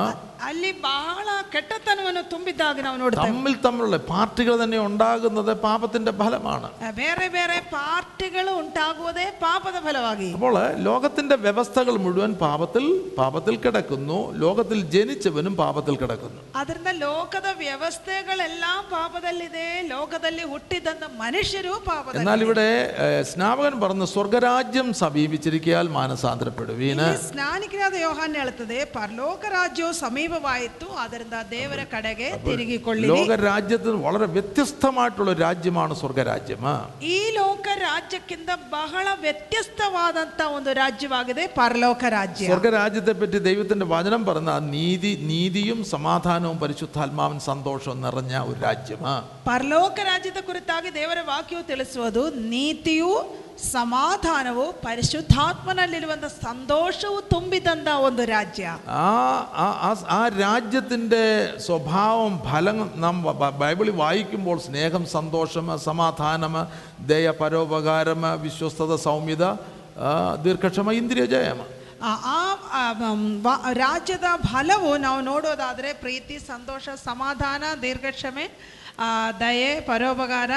ಅಲ್ಲಿ ಬಹಳ ಕೆಟ್ಟತನವನ್ನು ತುಂಬಿದ್ದಾಗ ನಾವು ನೋಡ್ತೇವೆ തമ്മിൽ തമ്മിലുള്ള പാർട്ടികൾ തന്നെ ഉണ്ടാകുന്നത് പാപത്തിന്റെ ഫലമാണ് ಬೇರೆ ಬೇರೆ ಪಾರ್ಟಿಗಳು ಉಂಟಾಗುವುದೇ ಪಾಪದ ಫಲವಾಗಿ അപ്പോൾ ലോകത്തിന്റെ വ്യവസ്ഥകൾ മുഴുവൻ പാപത്തിൽ പാപത്തിൽ കിടക്കുന്നു ലോകത്തിൽ ജനിച്ചവനും പാപത്തിൽ കിടക്കുന്നു ಅದರಿಂದ ಲೋಕದ ವ್ಯವಸ್ಥೆಗಳೆಲ್ಲ ಪಾಪದಲ್ಲಿದೆ ಲೋಕದಲ್ಲಿ ಹುಟ್ಟಿದಂತ ಮನುಷ್ಯರು ಪಾಪದಲ್ಲಿ എന്നാൽ ഇവിടെ ഏഹ്, സ്നാപകൻ പറഞ്ഞ് സ്വർഗരാജ്യം സമീപിച്ചിരിക്കാൻ മാനസാന്തരപ്പെടുവീന് ಇಲ್ಲಿ ಸ್ನಾನಿಕನಾದ ಯೋಹಾನ್ ಹೇಳುತ್ತದೆ ಪರಲೋಕ ರಾಜ್ಯವು ಸಮೀಪವಾಯಿತು ಅದರಿಂದ ದೇವರ ಕಡೆಗೆ ತಿರುಗಿಕೊಳ್ಳಿ ലോകരാജ്യത്തിന് വളരെ വ്യത്യസ്തമായിട്ടുള്ള ഒരു രാജ്യമാണ് സ്വർഗരാജ്യം ಈ ಲೋಕ ರಾಜ್ಯಕ್ಕಿಂತ ಬಹಳ ವ್ಯತ್ಯಸ್ತವಾದಂತ ಒಂದು ರಾಜ್ಯವಾಗಿದೆ ಪರಲೋಕ ರಾಜ್ಯ സ്വർഗരാജ്യത്തെ പറ്റി ദൈവത്തിന്റെ വചനം പറഞ്ഞ ആ നീതി നീതിയും സമാധാനവും പരിശുദ്ധാത്മാവും സന്തോഷവും നിറഞ്ഞ ഒരു രാജ്യം ಪರಲೋಕ ರಾಜ್ಯದ ಕುರಿತಾಗಿ ದೇವರ ವಾಕ್ಯವು ತಿಳಿಸುವುದು ನೀತಿಯು ಸಮಾಧಾನವು ಪರಿಶುದ್ಧಾತ್ಮನಲ್ಲಿರುವಂಥ ಸಂತೋಷವು ತುಂಬಿದಂಥ ಒಂದು ರಾಜ್ಯ ആ ആ- ആ- ആ രാജ്യത്തിൻ്റെ സ്വഭാവം ഫലം നാം ബ- ബ- ബൈബിളിൽ വായിക്കുമ്പോൾ സ്നേഹം സന്തോഷം സമാധാനം ദയ പരോപകാരം വിശ്വസ്തത സൗമ്യത ആ, ദീർഘക്ഷമ ഇന്ദ്രിയ ജയം ಆ ಆ- ಆ, ಮ್, ವ- ರಾಜ್ಯದ ಫಲವು ನಾವು ನೋಡೋದಾದರೆ ಪ್ರೀತಿ ಸಂತೋಷ ಸಮಾಧಾನ ದೀರ್ಘಕ್ಷಮೆ ಆ, ದಯೆ ಪರೋಪಕಾರ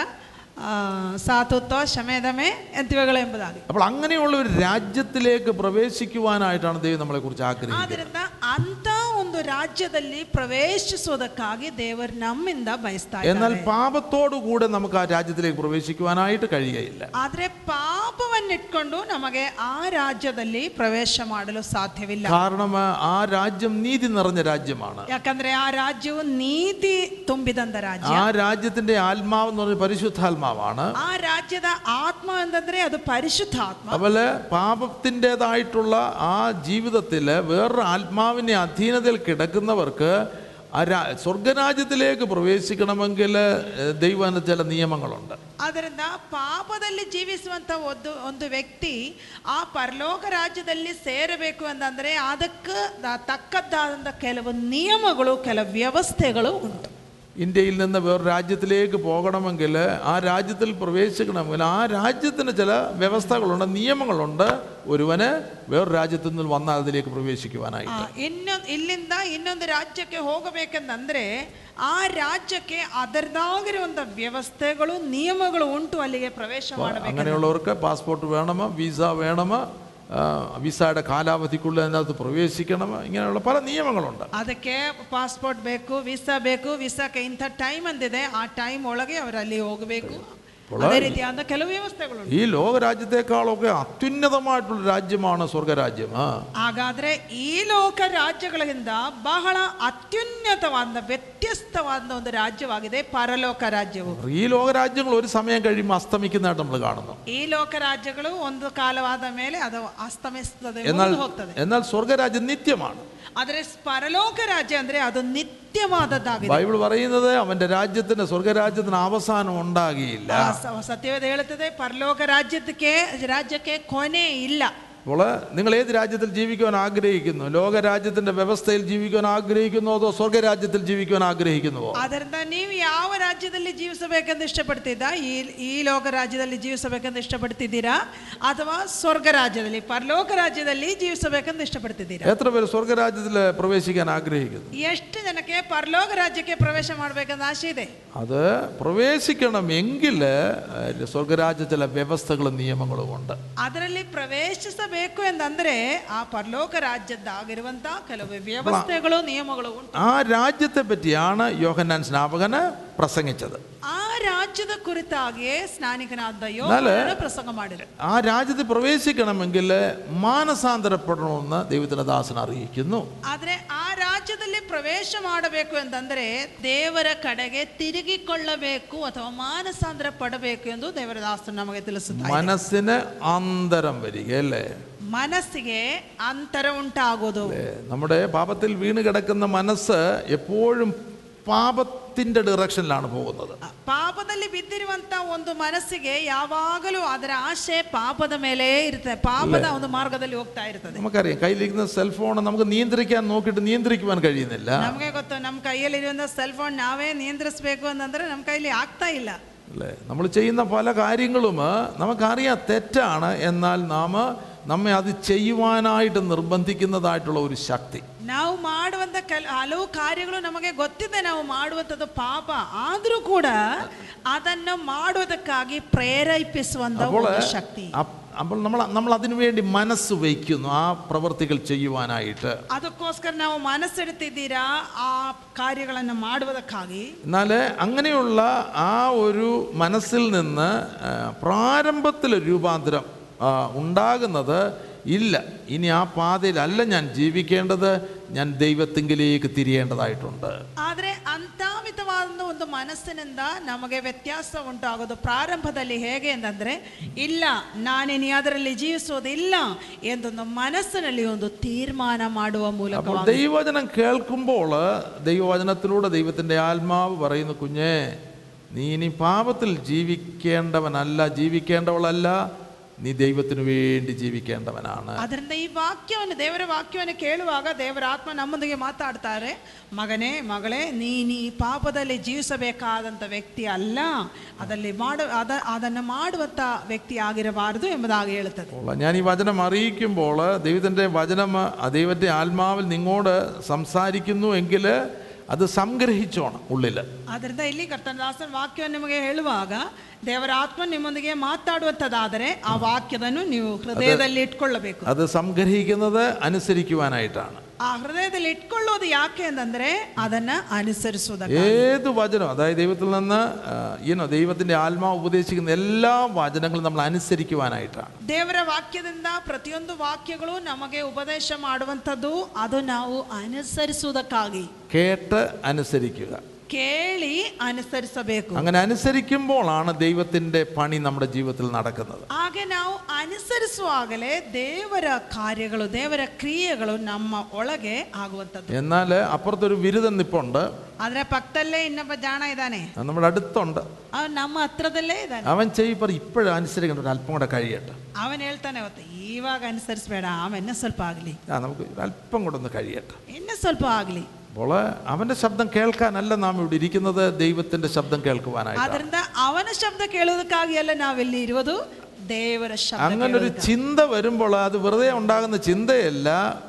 സാധുത്വ ശമേതമേ എന്നിവകളെ എൺപതാകെ അപ്പോൾ അങ്ങനെയുള്ള ഒരു രാജ്യത്തിലേക്ക് പ്രവേശിക്കുവാനായിട്ടാണ് ദൈവം നമ്മളെ കുറിച്ച് ആഗ്രഹിക്കുന്നത് ಒಂದು ರಾಜ್ಯದಲ್ಲಿ ಪ್ರವೇಶಿಸೋದಕ್ಕಾಗಿ ದೇವರು ನಮ್ಮಿಂದ ಬಯಸ್ತಾ എന്നാൽ ಇದ್ದಾರೆ പാപത്തോടു കൂടെ നമുക്ക് ആ രാജ്യത്തിലേക്ക് പ്രവേശിക്കുവാനായിട്ട് കഴിയുകയില്ല ಆದ್ರೆ ಪಾಪವನ್ನಿಟ್ಕೊಂಡು ನಮಗೆ ಆ ರಾಜ್ಯದಲ್ಲಿ ಪ್ರವೇಶ ಮಾಡಲು ಸಾಧ್ಯವಿಲ್ಲ കാരണം ആ രാജ്യം നീതി നിറഞ്ഞ രാജ്യമാണ് ಯಾಕಂದ್ರೆ ಆ ರಾಜ್ಯವು ನೀತಿ ತುಂಬಿದಂತ ರಾಜ್ಯ ആ രാജ്യത്തിന്റെ ആത്മാവ് എന്ന് പറഞ്ഞ പരിശുദ്ധാത്മാവാണ് ಆ ರಾಜ್ಯದ ಆತ್ಮ ಅಂತಂದ್ರೆ ಅದು ಪರಿಶುದ್ಧ ಆತ್ಮ അതുപോലെ പാപത്തിൻ്റെതായിട്ടുള്ള ആ ജീവിതത്തിൽ വേറൊരു ആത്മാവിനെ അധീനതയിൽ കിടക്കുന്നവർക്ക് ആ രാ സ്വർഗരാജ്യത്തിലേക്ക് പ്രവേശിക്കണമെങ്കിൽ ഏഹ്, ദൈവത്തിന് ചില നിയമങ്ങളുണ്ട് ಅದರಿಂದ ಪಾಪದಲ್ಲಿ ಜೀವಿಸುವಂತ ಒಂದು ಒಂದು ವ್ಯಕ್ತಿ ಆ ಪರಲೋಕ ರಾಜ್ಯದಲ್ಲಿ ಸೇರಬೇಕು ಅಂತಂದ್ರೆ ಅದಕ್ಕೆ ದ- ತಕ್ಕದ್ದಾದಂಥ ಕೆಲವು ನಿಯಮಗಳು ಕೆಲವು ವ್ಯವಸ್ಥೆಗಳು ಉಂಟು ഇന്ത്യയിൽ നിന്ന് വേറൊരു രാജ്യത്തിലേക്ക് പോകണമെങ്കിൽ ആ രാജ്യത്തിൽ പ്രവേശിക്കണമെങ്കിൽ ആ രാജ്യത്തിന് ചില വ്യവസ്ഥകളുണ്ട് നിയമങ്ങളുണ്ട് ഒരുവന് വേറൊരു രാജ്യത്തിൽ നിന്ന് വന്നാൽ അതിലേക്ക് പ്രവേശിക്കുവാനായിട്ട് ಇನ್ನೊಂದು ಇಲ್ಲಿಂದ ಇನ್ನೊಂದು ರಾಜ್ಯಕ್ಕೆ ಹೋಗಬೇಕಂತಂದ್ರೆ ಆ ರಾಜ್ಯಕ್ಕೆ ಅದರದಾಗಿರುವಂಥ ವ್ಯವಸ್ಥೆಗಳು ನಿಯಮಗಳು ಉಂಟು ಅಲ್ಲಿಗೆ ಪ್ರವೇಶ ಮಾಡಬೇಕು അങ്ങനെയുള്ളവർക്ക് പാസ്പോർട്ട് വേണം വിസ വേണം ആ, വിസയുടെ കാലാവധിക്കുള്ളിൽ അതിനകത്ത് പ്രവേശിക്കണം ഇങ്ങനെയുള്ള പല നിയമങ്ങളുണ്ട് ಅದಕ್ಕೆ ಪಾಸ್ಪೋರ್ಟ್ ಬೇಕು ವೀಸಾ ಬೇಕು ವೀಸಾಕ್ಕೆ ಇಂಥ ಟೈಮ್ ಅಂದಿದೆ ಆ ಟೈಮ್ ಒಳಗೆ ಅವರು ಅಲ್ಲಿ ಹೋಗಬೇಕು ಅದೇ ರೀತಿಯಾದ ಕೆಲವು ವ್ಯವಸ್ಥೆಗಳು ഈ ലോകരാജ്യത്തെക്കാളൊക്കെ അത്യുന്നതമായിട്ടുള്ള രാജ്യമാണ് സ്വർഗരാജ്യം ആ ಹಾಗಾದ್ರೆ ಈ ಲೋಕ ರಾಜ್ಯಗಳಿಂದ ಬಹಳ ಅತ್ಯುನ್ನತವಾದ ವ್ಯತ್ಯಸ್ತವಾದ ಒಂದು ರಾಜ್ಯವಾಗಿದೆ ಪರಲೋಕ ರಾಜ್ಯವು ഈ ലോകരാജ്യങ്ങൾ ഒരു സമയം കഴിയുമ്പോൾ അസ്തമിക്കുന്നതായിട്ട് നമ്മൾ കാണുന്നു ಈ ಲೋಕ ರಾಜ್ಯಗಳು ಒಂದು ಕಾಲವಾದ ಮೇಲೆ ಅದು ಅಸ್ತಮಿಸ್ತದೆ എന്നാൽ ಮುಗಿದು ಹೋಗ್ತದೆ എന്നാൽ സ്വർഗരാജ്യം നിത്യമാണ് ಆದರೆ ಪರಲೋಕ ರಾಜ್ಯ ಅಂದ್ರೆ ಅದು ನಿತ್ಯವಾದದ್ದಾಗಿದೆ ബൈബിൾ പറയുന്നത് അവന്റെ രാജ്യത്തിന് സ്വർഗരാജ്യത്തിന് അവസാനം ഉണ്ടാകിയില്ല ಆ ಸ- ಸತ್ಯವೇದ ಹೇಳುತ್ತದೆ ಪರಲೋಕ ರಾಜ್ಯಕ್ಕೆ ರಾಜ್ಯಕ್ಕೆ ಕೊನೆ ಇಲ್ಲ അപ്പോൾ നിങ്ങൾ ഏത് രാജ്യത്തിൽ ജീവിക്കുവാൻ ആഗ്രഹിക്കുന്നു ലോകരാജ്യത്തിന്റെ വ്യവസ്ഥയിൽ ജീവിക്കുവാൻ ആഗ്രഹിക്കുന്നു അതോ സ്വർഗരാജ്യത്തിൽ ജീവിക്കുവാൻ ആഗ്രഹിക്കുന്നുവോ ಆದ್ದರಿಂದ ನೀವು ಯಾವ ರಾಜ್ಯದಲ್ಲಿ ಜೀವಿಸಬೇಕೆಂದು ಇಷ್ಟಪಡ್ತಿದ್ದ ಈ ಈ ಲೋಕ ರಾಜ್ಯದಲ್ಲಿ ಜೀವಿಸಬೇಕೆಂದು ಇಷ್ಟಪಡ್ತಿದ್ದೀರಾ ಅಥವಾ ಸ್ವರ್ಗ ರಾಜ್ಯದಲ್ಲಿ ಪರಲೋಕ ರಾಜ್ಯದಲ್ಲಿ ಜೀವಿಸಬೇಕೆಂದು ಇಷ್ಟಪಡ್ತಿದ್ದೀರಾ എത്ര പേര് സ്വർഗരാജ്യത്തിൽ പ്രവേശിക്കാൻ ആഗ്രഹിക്കുന്നു ಎಷ್ಟು ಜನಕ್ಕೆ ಪರಲೋಕ ರಾಜ್ಯಕ್ಕೆ ಪ್ರವೇಶ ಮಾಡಬೇಕೆಂದು ಆಸೆ ಇದೆ അത് പ്രവേശിക്കണമെങ്കിൽ ഏഹ്, സ്വർഗരാജ്യ ചില വ്യവസ്ഥകളും നിയമങ്ങളും ഉണ്ട് ಅದರಲ್ಲಿ ಪ್ರವೇಶಿಸಬೇಕು ಎಂದಂದ್ರೆ ಆ ಪರಲೋಕ ರಾಜ್ಯದ್ದಾಗಿರುವಂತ ಕೆಲವು ವ್ಯವಸ್ಥೆಗಳು ನಿಯಮಗಳು ಉಂಟು ആ രാജ്യത്തെ പറ്റിയാണ് യോഹന്നാൻ സ്നാപകന് പ്രസംഗിച്ചത് ಆ ರಾಜ್ಯದ ಕುರಿತಾಗಿಯೇ ಸ್ನಾನಿಕನಾದ ಯೋಗನ ಪ್ರಸಂಗ ಮಾಡಿದ್ರು ആ രാജ്യത്ത് പ്രവേശിക്കണമെങ്കിൽ മാനസാന്തരപ്പെടണമെന്ന് ദൈവത്തിന്റെ ദാസൻ അറിയിക്കുന്നു ಆದ್ರೆ ಆ ರಾಜ್ಯದಲ್ಲಿ ಪ್ರವೇಶ ಮಾಡಬೇಕು ಅಂತಂದ್ರೆ ದೇವರ ಕಡೆಗೆ ತಿರುಗಿಕೊಳ್ಳಬೇಕು ಅಥವಾ ಮಾನಸಾಂತರ ಪಡಬೇಕು ಎಂದು ದೇವರ ದಾಸರು ನಮಗೆ ತಿಳಿಸುತ್ತಾರೆ മനസ്സിന് അന്തരം വരിക അല്ലേ ಮನಸ್ಸಿಗೆ ಅಂತರ ಉಂಟಾಗೋದು ഏ, നമ്മുടെ പാപത്തിൽ വീണ് കിടക്കുന്ന മനസ്സ് എപ്പോഴും പാപത്തിന്റെ ഡിറക്ഷനിലാണ് പോകുന്നത് ಪಾಪದಲ್ಲಿ ಬಿದ್ದಿರುವಂತ ಒಂದು ಮನಸ್ಸಿಗೆ ಯಾವಾಗಲೂ ಅದರ ಆಶೆ ಪಾಪದ ಮೇಲೆ ಇರ್ತದೆ ಪಾಪದ ಒಂದು ಮಾರ್ಗದಲ್ಲಿ ಹೋಗ್ತಾ ಇರ್ತದೆ നമുക്കറിയാം കയ്യിലിരിക്കുന്ന സെൽഫോൺ നമുക്ക് നിയന്ത്രിക്കാൻ നോക്കിയിട്ട് നിയന്ത്രിക്കുവാൻ കഴിയുന്നില്ല ನಮಗೆ ಗೊತ್ತು ನಮ್ಮ ಕೈಯಲ್ಲಿರುವಂತ ಸೆಲ್ ಫೋನ್ ನಾವೇ ನಿಯಂತ್ರಿಸಬೇಕು ಅಂತಂದ್ರೆ ನಮ್ಮ ಕೈಲಿ ಆಗ್ತಾ ಇಲ್ಲ അല്ലേ നമ്മൾ ചെയ്യുന്ന പല കാര്യങ്ങളും നമുക്കറിയാം തെറ്റാണ് എന്നാൽ നാം നമ്മെ അത് ചെയ്യുവാനായിട്ട് നിർബന്ധിക്കുന്നതായിട്ടുള്ള ഒരു ശക്തി. ನಾವು ಮಾಡುವಂತ ಕೆಲ ಹಲವು ಕಾರ್ಯಗಳು ನಮಗೆ ಗೊತ್ತಿದೆ ನಾವು ಮಾಡುವಂಥದ್ದು ಪಾಪ ಆದರೂ ಕೂಡ ಅದನ್ನು ಮಾಡುವುದಕ್ಕಾಗಿ ಪ್ರೇರೇಪಿಸುವಂತ ಒಂದು ಶಕ್ತಿ അപ്പോൾ നമ്മൾ നമ്മൾ അതിനു വേണ്ടി മനസ്സ് വയ്ക്കുന്നു ആ പ്രവൃത്തികൾ ചെയ്യുവാനായിട്ട്. അതൊക്കോസ്കര നാവ് മനസ്സെടുത്തിದ್ದೀരാ ആ കാര്യങ്ങളെന്നെ മാടുവതക്കാകി. എന്നാൽ അങ്ങനെയുള്ള ആ ഒരു മനസ്സിൽ നിന്ന് പ്രാരംഭത്തിലെ രൂപാന്തരം ഉണ്ടാകുന്നത് ഇല്ല ഇനി ആ പാതയിലല്ല ഞാൻ ജീവിക്കേണ്ടത് ഞാൻ ദൈവത്തിങ്കിലേക്ക് തിരിയേണ്ടതായിട്ടുണ്ട് ಆದ್ರೆ ಅಂತಾಮಿತವಾದ ಒಂದು ಮನಸ್ಸಿನಿಂದ ನಮಗೆ ವ್ಯತ್ಯಾಸ ಉಂಟಾಗೋದು ಪ್ರಾರಂಭದಲ್ಲಿ ಹೇಗೆ ಅಂತಂದ್ರೆ ಇಲ್ಲ ನಾನಿನಿ ಅದರಲ್ಲಿ ಜೀವಿಸೋದಿಲ್ಲ ಎಂದೊಂದು ಮನಸ್ಸಿನಲ್ಲಿ ಒಂದು ತೀರ್ಮಾನ ಮಾಡುವ ಮೂಲಕ അപ്പോൾ ദൈവവചനം കേൾക്കുമ്പോൾ ദൈവവചനത്തിലൂടെ ദൈവത്തിൻ്റെ ആത്മാവ് പറയുന്നു കുഞ്ഞേ നീ ഇനി പാപത്തിൽ ജീവിക്കേണ്ടവനല്ല ജീവിക്കേണ്ടവളല്ല നീ ദൈവത്തിനു വേണ്ടി ജീവിക്കേണ്ടവനാണ് ಅದರಿಂದ ಈ ವಾಕ್ಯವನ್ನು ದೇವರ ವಾಕ್ಯವನ್ನು ಕೇಳುವಾಗ ದೇವರ ಆತ್ಮ ನಮ್ಮೊಂದಿಗೆ ಮಾತಾಡ್ತಾರೆ ಮಗನೇ ಮಗಳೇ ನೀನು ಈ ಪಾಪದಲ್ಲಿ ಜೀವಿಸಬೇಕಾದಂಥ ವ್ಯಕ್ತಿ ಅಲ್ಲ ಅದಲ್ಲಿ ಮಾಡ ಅದ ಅದನ್ನು ಮಾಡುವಂಥ ವ್ಯಕ್ತಿ ಆಗಿರಬಾರದು ಎಂಬುದಾಗಿ ಹೇಳುತ್ತದೆ ഉള്ള ഞാൻ ഈ വചനം അറിയിക്കുമ്പോൾ ദൈവത്തിൻ്റെ വചനം ആ ദൈവത്തിൻ്റെ ആത്മാവിൽ നിങ്ങോട് സംസാരിക്കുന്നു എങ്കിൽ അത് സംഗ്രഹിച്ചോണം ഉള്ളിൽ ಆದ್ದರಿಂದ ಇಲ್ಲಿ ಕರ್ತನ ದಾಸನ ವಾಕ್ಯವನ್ನು ನಿಮಗೆ ಹೇಳುವಾಗ ದೇವರ ಆತ್ಮ ನಿಮ್ಮೊಂದಿಗೆ ಮಾತಾಡುವಂಥದ್ದಾದರೆ ಆ ವಾಕ್ಯದನ್ನು ನೀವು ಹೃದಯದಲ್ಲಿ ಇಟ್ಕೊಳ್ಳಬೇಕು അത് സംഗ്രഹിക്കുന്നത് അനുസരിക്കുവാനായിട്ടാണ് ಆ ಹೃದಯದಲ್ಲಿ ಇಟ್ಕೊಳ್ಳೋದು ಯಾಕೆ ಅಂತಂದ್ರೆ ಅದನ್ನ ಅನುಸರಿಸುವುದಕ್ಕೆ ഏത് വചനം അതായത് ദൈവത്തിൽ നിന്ന് ഈനോ ദൈവത്തിൻ്റെ ആത്മാവ് ഉപദേശിക്കുന്ന എല്ലാ വചനങ്ങളും നമ്മൾ അനുസരിക്കുവാനായിട്ടാണ് ದೇವರ ವಾಕ್ಯದಿಂದ ಪ್ರತಿಯೊಂದು ವಾಕ್ಯಗಳು ನಮಗೆ ಉಪದೇಶ ಮಾಡುವಂಥದ್ದು ಅದು ನಾವು ಅನುಸರಿಸುವುದಕ್ಕಾಗಿ കേട്ട് അനുസരിക്കുക ಕೇಳಿ ಅನುಸರಿಸಬೇಕು അങ്ങനെ അനുസരിക്കുമ്പോഴാണ് ദൈവത്തിൻ്റെ പണി നമ്മുടെ ജീവിതത്തിൽ നടക്കുന്നത് ಹಾಗೆ ನಾವು ಅನುಸರಿಸುವಾಗಲೇ ದೇವರ ಕಾರ್ಯಗಳು ದೇವರ ಕ್ರಿಯೆಗಳು ನಮ್ಮ ಒಳಗೆ ಆಗುವಂಥದ್ದು എന്നാൽ അപ്പുറത്തൊരു ബിരുദം നിപ്പുണ്ട് ಆದ್ರೆ ಪಕ್ಕದಲ್ಲೇ ಇನ್ನೊಬ್ಬ ಜಾಣ ಇದ್ದಾನೆ അത് നമ്മുടെ അടുത്തുണ്ട് ಅವನು ನಮ್ಮ ಹತ್ರದಲ್ಲೇ ಇದ್ದಾನೆ അവൻ ചെയ്യപ്പറ ഇപ്പോഴും അനുസരിക്കണം ഒരു അല്പം കൂടെ കഴിയട്ടെ ಅವನ್ ಹೇಳ್ತಾನೆ ಅವತ್ತು ಇವಾಗ ಅನುಸರಿಸಬೇಡ ಆಮೇಲೆ ಸ್ವಲ್ಪ ಆಗಲಿ ആ നമുക്ക് ഒരു അല്പം കൂടെ ഒന്ന് കഴിയട്ടെ ಇನ್ನು ಸ್ವಲ್ಪ ಆಗಲಿ അപ്പോൾ അവൻ്റെ ശബ്ദം കേൾക്കാനല്ല നാം ഇവിടെ ഇരിക്കുന്നത് ദൈവത്തിൻ്റെ ശബ്ദം കേൾക്കുവാനായിട്ട് ಆದ್ರಿಂದ ಅವನ ಶಬ್ದ ಕೇಳುವುದಕ್ಕಾಗಿ ಅಲ್ಲ ನಾವಿಲ್ಲಿ ಇರುವುದು ದೇವರ ಶಬ್ದ അങ്ങനെ ഒരു ಕೇಳುವುದಕ್ಕಾಗಿ. ചിന്ത വരുമ്പോൾ അത് വെറുതെ ഉണ്ടാകുന്ന ചിന്തയല്ല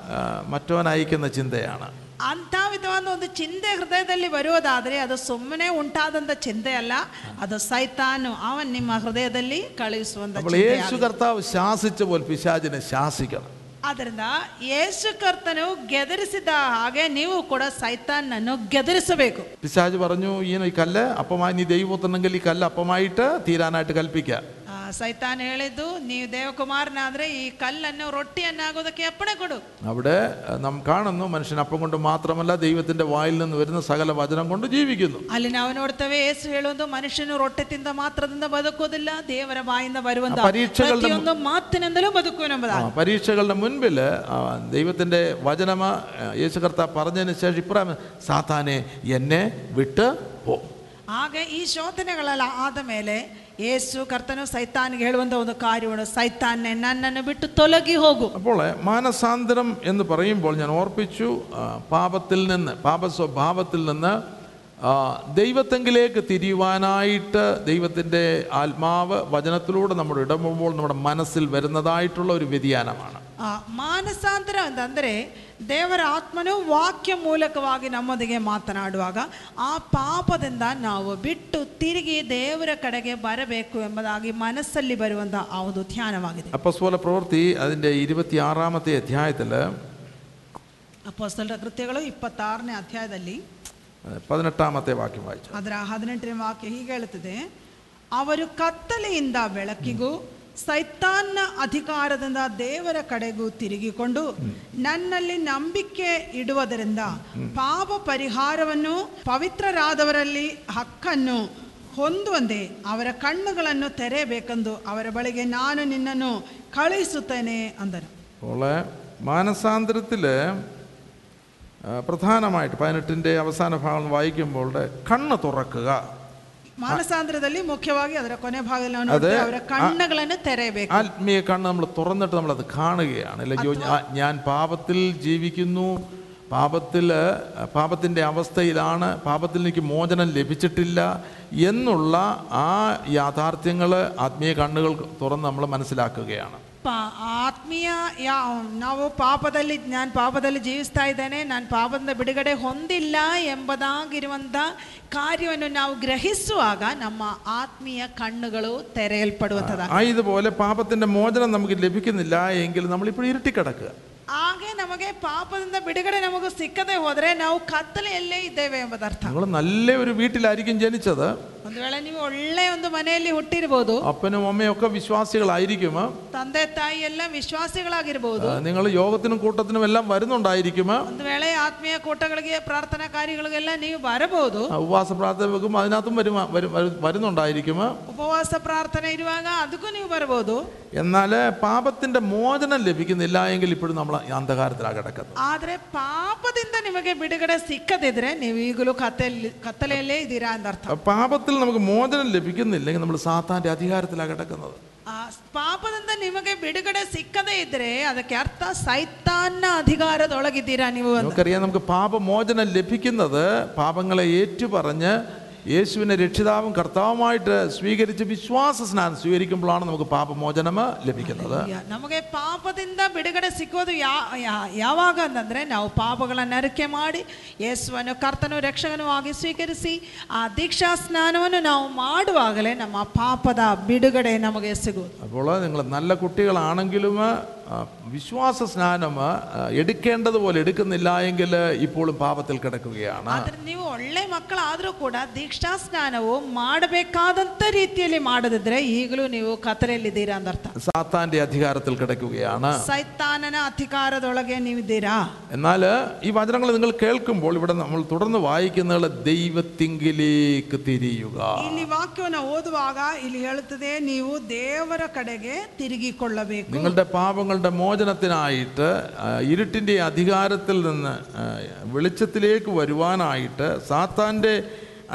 ആ, മറ്റവൻ അയക്കുന്ന ചിന്തയാണ് ಅಂತ ವಿಧವಾದ ಒಂದು ಚಿಂತೆ ಹೃದಯದಲ್ಲಿ ಬರುವುದಾದ್ರೆ ಅದು ಸುಮ್ಮನೆ ಉಂಟಾದಂತ ಚಿಂತೆ ಅಲ್ಲ ಅದು ಸೈತಾನು ಅವನ್ ನಿಮ್ಮ ಹೃದಯದಲ್ಲಿ ಕಳುಹಿಸುವಂತ നമ്മൾ ಚಿಂತೆ യേശു കർത്താവ് ശാസിച്ച പോലെ പിശാചിനെ ശാസിക്കണം ಆದ್ರಿಂದ ಯೇಸು ಕರ್ತನು ಗೆದರಿಸಿದ ಹಾಗೆ ನೀವು ಕೂಡ ಸೈತಾನನ್ನು ಗೆದರಿಸಬೇಕು പിശാജ് പറഞ്ഞു ഈ ഈ കല്ല് അപ്പമായി നീ ദൈവത്തുണ്ടെങ്കിൽ ഈ കല്ല് അപ്പമായിട്ട് തീരാനായിട്ട് കൽപ്പിക്കുക ಆ, ಸೈತಾನ್ ಹೇಳಿದ್ದು ನೀವು ದೇವಕುಮಾರನಾದ್ರೆ ಈ ಕಲ್ಲನ್ನು ರೊಟ್ಟಿಯನ್ನಾಗೋದಕ್ಕೆ ಅಪ್ಪಣೆ ಕೊಡು അവിടെ അഹ്, നാം കാണുന്നു മനുഷ്യൻ അപ്പം കൊണ്ട് മാത്രമല്ല ദൈവത്തിന്റെ വായിൽ നിന്ന് വരുന്ന സകല വചനം കൊണ്ട് ജീവിക്കുന്നു ಅಲ್ಲಿ ನಾವು ನೋಡ್ತೇವೆ ಏಸು ಹೇಳುವುದು ಮನುಷ್ಯನು ರೊಟ್ಟೆ ತಿಂದ ಮಾತ್ರದಿಂದ ಬದುಕುವುದಿಲ್ಲ ದೇವರ ಬಾಯಿಂದ ಬರುವಂತ ಆ ಪರೀಕ್ಷೆಗಳ ಪ್ರತಿಯೊಂದು ಮಾತಿನಿಂದಲೂ ಬದುಕುವನೆಂಬುದಾಗಿ ആ, പരീക്ഷകളുടെ മുൻപിൽ ദൈവത്തിന്റെ വചനമ യേശു കർത്താവ് പറഞ്ഞതിന് ശേഷം ഇപ്രായം സാത്താനെ എന്നെ വിട്ട് പോ ಹಾಗೆ ಈ ಶೋಧನೆಗಳೆಲ್ಲ ಆದ ಮೇಲೆ ಏಸು ಕರ್ತನು ಸೈತಾನ್ಗೆ ಹೇಳುವಂತ ಒಂದು ಕಾರ್ಯವನ್ನು ಸೈತಾನ್ನೆ ನನ್ನನ್ನು ಬಿಟ್ಟು ತೊಲಗಿ ಹೋಗು അപ്പോൾ മാനസാന്തരം എന്ന് പറയുമ്പോൾ ഞാൻ ഓർപ്പിച്ചു ആ, പാപത്തിൽ നിന്ന് പാപ സ്വഭാവത്തിൽ നിന്ന് ആ, ദൈവത്തെങ്കിലേക്ക് തിരിയുവാനായിട്ട് ദൈവത്തിൻ്റെ ആത്മാവ് വചനത്തിലൂടെ നമ്മുടെ ഇടമുമ്പോൾ നമ്മുടെ മനസ്സിൽ വരുന്നതായിട്ടുള്ള ഒരു വ്യതിയാനമാണ് ಆ, ಮಾನಸಾಂತರ ಅಂತಂದ್ರೆ ದೇವರ ಆತ್ಮನು ವಾಕ್ಯ ಮೂಲಕವಾಗಿ ನಮ್ಮೊಂದಿಗೆ ಮಾತನಾಡುವಾಗ ಆ ಪಾಪದಿಂದ ನಾವು ಬಿಟ್ಟು ತಿರುಗಿ ದೇವರ ಕಡೆಗೆ ಬರಬೇಕು ಎಂಬುದಾಗಿ ಮನಸ್ಸಲ್ಲಿ ಬರುವಂತ ಆ ಒಂದು ಧ್ಯಾನವಾಗಿದೆ അപ്പസ്വല പ്രവൃത്തി അതിൻ്റെ ഇരുപത്തിയാറാമത്തെ അധ്യായത്തിൽ ಅಪೋಸ್ತಲರ ಕೃತ್ಯಗಳು ಇಪ್ಪತ್ತಾರನೇ ಅಧ್ಯಾಯದಲ್ಲಿ പതിനെട്ടാമത്തെ വാക്യം വായിച്ചു ಅದರ ಹದಿನೆಂಟನೇ ವಾಕ್ಯ ಹೀಗೆ ಹೇಳುತ್ತದೆ ಅವರು ಕತ್ತಲೆಯಿಂದ ಬೆಳಕಿಗೂ ಸೈತಾನ್ನ ಅಧಿಕಾರದಿಂದ ದೇವರ ಕಡೆಗೂ ತಿರುಗಿಕೊಂಡು ನನ್ನಲ್ಲಿ ನಂಬಿಕೆ ಇಡುವುದರಿಂದ ಪಾಪ ಪರಿಹಾರವನ್ನು ಪವಿತ್ರರಾದವರಲ್ಲಿ ಹಕ್ಕನ್ನು ಹೊಂದುವಂತೆ ಅವರ ಕಣ್ಣುಗಳನ್ನು ತೆರೆಯಬೇಕೆಂದು ಅವರ ಬಳಿಗೆ ನಾನು ನಿನ್ನನ್ನು ಕಳುಹಿಸುತ್ತೇನೆ ಅಂದನು അപ്പോൾ മാനസാന്തരത്തിൽ പ്രധാനമായിട്ട് പതിനെട്ടിൻ്റെ അവസാന ഭാഗം വായിക്കുമ്പോൾ കണ്ണ് തുറക്കുക ಮಾನಸಾಂದ್ರದಲ್ಲಿ ಮುಖ್ಯವಾಗಿ ಅದರ ಕೊನೆ ಭಾಗದಲ್ಲಿ ನಾವು ನೋಡ್ತೇವೆ, ಅವರ ಕಣ್ಣುಗಳನ್ನು ತೆರೆಯಬೇಕು ആത്മീയ കണ്ണ് നമ്മൾ തുറന്നിട്ട് നമ്മളത് കാണുകയാണ് അല്ലയോ ഞാ- ഞാൻ പാപത്തിൽ ജീവിക്കുന്നു പാപത്തിൽ പാപത്തിൻ്റെ അവസ്ഥയിലാണ് പാപത്തിൽ എനിക്ക് മോചനം ലഭിച്ചിട്ടില്ല എന്നുള്ള ആ യാഥാർത്ഥ്യങ്ങൾ ആത്മീയ കണ്ണുകൾ തുറന്ന് നമ്മൾ മനസ്സിലാക്കുകയാണ് ಪಾ- ಆತ್ಮೀಯ ಯಾ ನಾವು ಪಾಪದಲ್ಲಿ ನಾನು ಪಾಪದಲ್ಲಿ ಜೀವಿಸ್ತಾ ಇದ್ದೇನೆ ನಾನು ಪಾಪದಿಂದ ಬಿಡುಗಡೆ ಹೊಂದಿಲ್ಲ ಎಂಬುದಾಗಿರುವಂಥ ಕಾರ್ಯವನ್ನು ನಾವು ಗ್ರಹಿಸುವಾಗ ನಮ್ಮ ಆತ್ಮೀಯ ಕಣ್ಣುಗಳು ತೆರೆಯಲ್ಪಡುವಂಥದ್ದು ആയതുപോലെ പാപത്തിൻ്റെ മോചനം നമുക്ക് ലഭിക്കുന്നില്ല എങ്കിൽ നമ്മളിപ്പോൾ ഇരുട്ടിക്കിടക്കുക ಹಾಗೆ ನಮಗೆ ಪಾಪದಿಂದ ಬಿಡುಗಡೆ ನಮಗೂ ಸಿಕ್ಕದೆ ಹೋದರೆ ನಾವು ಕತ್ತಲೆಯಲ್ಲೇ ಇದ್ದೇವೆ ಎಂಬುದರ್ಥ നിങ്ങൾ നല്ല ഒരു വീട്ടിലായിരിക്കും ജനിച്ചത് ಒಂದು ವೇಳೆ ನೀವು ಒಳ್ಳೆಯ ಒಂದು ಮನೆಯಲ್ಲಿ ಹುಟ್ಟಿರ್ಬೋದು അപ്പനും അമ്മയും ഒക്കെ വിശ്വാസികളായിരിക്കും ತಂದೆ ತಾಯಿ ಎಲ್ಲ ವಿಶ್ವಾಸಿಗಳಾಗಿರ್ಬೋದು നിങ്ങൾ യോഗത്തിനും കൂട്ടത്തിനും എല്ലാം വരുന്നുണ്ടായിരിക്കും ಒಂದು ವೇಳೆ ಆತ್ಮೀಯ ಕೂಟಗಳಿಗೆ ಪ್ರಾರ್ಥನಾ ಕಾರ್ಯಗಳಿಗೆಲ್ಲ ನೀವು ಬರಬಹುದು ആ, ഉപവാസ പ്രാർത്ഥന വെക്കുമ്പോൾ അതിനകത്തും വരും വരും- വരും- വരുന്നുണ്ടായിരിക്കും ಉಪವಾಸ ಪ್ರಾರ್ಥನೆ ಇರುವಾಗ ಅದಕ್ಕೂ ನೀವು ಬರಬಹುದು എന്നാൽ പാപത്തിന്റെ മോചനം ലഭിക്കുന്നില്ല എങ്കിൽ ഇപ്പോഴും നമ്മൾ അന്ധകാരത്തിലാണ് കിടക്കുന്നത് ಆದ್ರೆ ಪಾಪದಿಂದ ನಿಮಗೆ ಬಿಡುಗಡೆ ಸಿಕ್ಕದಿದ್ರೆ ನೀವು ಈಗಲೂ ಕತ್ತಲೆ ಕತ್ತಲೆಯಲ್ಲೇ ಇದ್ದೀರಾ ಅಂತ ಅರ್ಥ പാപത്തിൽ നമുക്ക് മോചനം ലഭിക്കുന്നില്ലെങ്കിൽ നമ്മൾ സാത്താന്റെ അധികാരത്തിലാണ് കിടക്കുന്നത് ಆ ಪಾಪದಿಂದ ನಿಮಗೆ ಬಿಡುಗಡೆ ಸಿಕ್ಕದೇ ಇದ್ರೆ ಅದಕ್ಕೆ ಅರ್ಥ ಸೈತಾನ್ನ ಅಧಿಕಾರದೊಳಗಿದ್ದೀರಾ ನೀವು ಅಂತ നമുക്കറിയാം നമുക്ക് പാപമോചനം ലഭിക്കുന്നത് പാപങ്ങളെ ഏറ്റുപറഞ്ഞ് യേശുവിനെ രക്ഷിതാവും കർത്താവുമായിട്ട് സ്വീകരിച്ച് വിശ്വാസ സ്നാനം സ്വീകരിക്കുമ്പോഴാണ് നമുക്ക് പാപമോചനം ലഭിക്കുന്നത് ಯಾ- ನಮಗೆ ಪಾಪದಿಂದ ಬಿಡುಗಡೆ ಸಿಕ್ಕೋದು ಯಾ ಯಾ- ಯಾವಾಗ ಅಂತಂದ್ರೆ ನಾವು ಪಾಪಗಳನ್ನು ಅರಿಕೆ ಮಾಡಿ ಯೇಸುವನ್ನು ಕರ್ತನು ರಕ್ಷಕನೂ ಆಗಿ ಸ್ವೀಕರಿಸಿ ಆ ದೀಕ್ಷಾ ಸ್ನಾನವನ್ನು ನಾವು ಮಾಡುವಾಗಲೇ ನಮ್ಮ ಪಾಪದ ಬಿಡುಗಡೆ ನಮಗೆ ಸಿಗುವುದು അപ്പോൾ നിങ്ങൾ നല്ല കുട്ടികളാണെങ്കിലും ആ, വിശ്വാസ സ്നാനം ആ, എടുക്കേണ്ടതുപോലെ എടുക്കുന്നില്ല എങ്കിൽ ഇപ്പോഴും പാപത്തിൽ കിടക്കുകയാണ് ಆದ್ರೆ ನೀವು ಒಳ್ಳೆ ಮಕ್ಕಳಾದ್ರೂ ಕೂಡ ದೀಕ್ಷಾ ಸ್ನಾನವು ಮಾಡಬೇಕಾದಂತ ರೀತಿಯಲ್ಲಿ ಮಾಡದಿದ್ರೆ ಈಗಲೂ ನೀವು ಕತ್ತಲೆಯಲ್ಲಿದ್ದೀರಾ ಅಂದರ್ಥ സാത്താന്റെ അധികാരത്തിൽ കിടക്കുകയാണ് ಸೈತಾನನ ಅಧಿಕಾರದೊಳಗೆ ನೀವಿದ್ದೀರಾ എന്നാൽ ഈ വചനങ്ങൾ നിങ്ങൾ കേൾക്കുമ്പോൾ ഇവിടെ നമ്മൾ തുടർന്ന് വായിക്കുന്നത് ദൈവത്തിങ്കിലേക്ക് തിരിയുക ಇಲ್ಲಿ ವಾಕ್ಯವನ್ನು ಓದುವಾಗ ಇಲ್ಲಿ ಹೇಳುತ್ತದೆ ನೀವು ದೇವರ ಕಡೆಗೆ ತಿರುಗಿಕೊಳ್ಳಬೇಕು നിങ്ങളുടെ പാപങ്ങളുടെ മോചനത്തിനായിട്ട് ആ, ഇരുട്ടിൻ്റെ അധികാരത്തിൽ നിന്ന് ആ, വെളിച്ചത്തിലേക്ക് വരുവാനായിട്ട് സാത്താൻ്റെ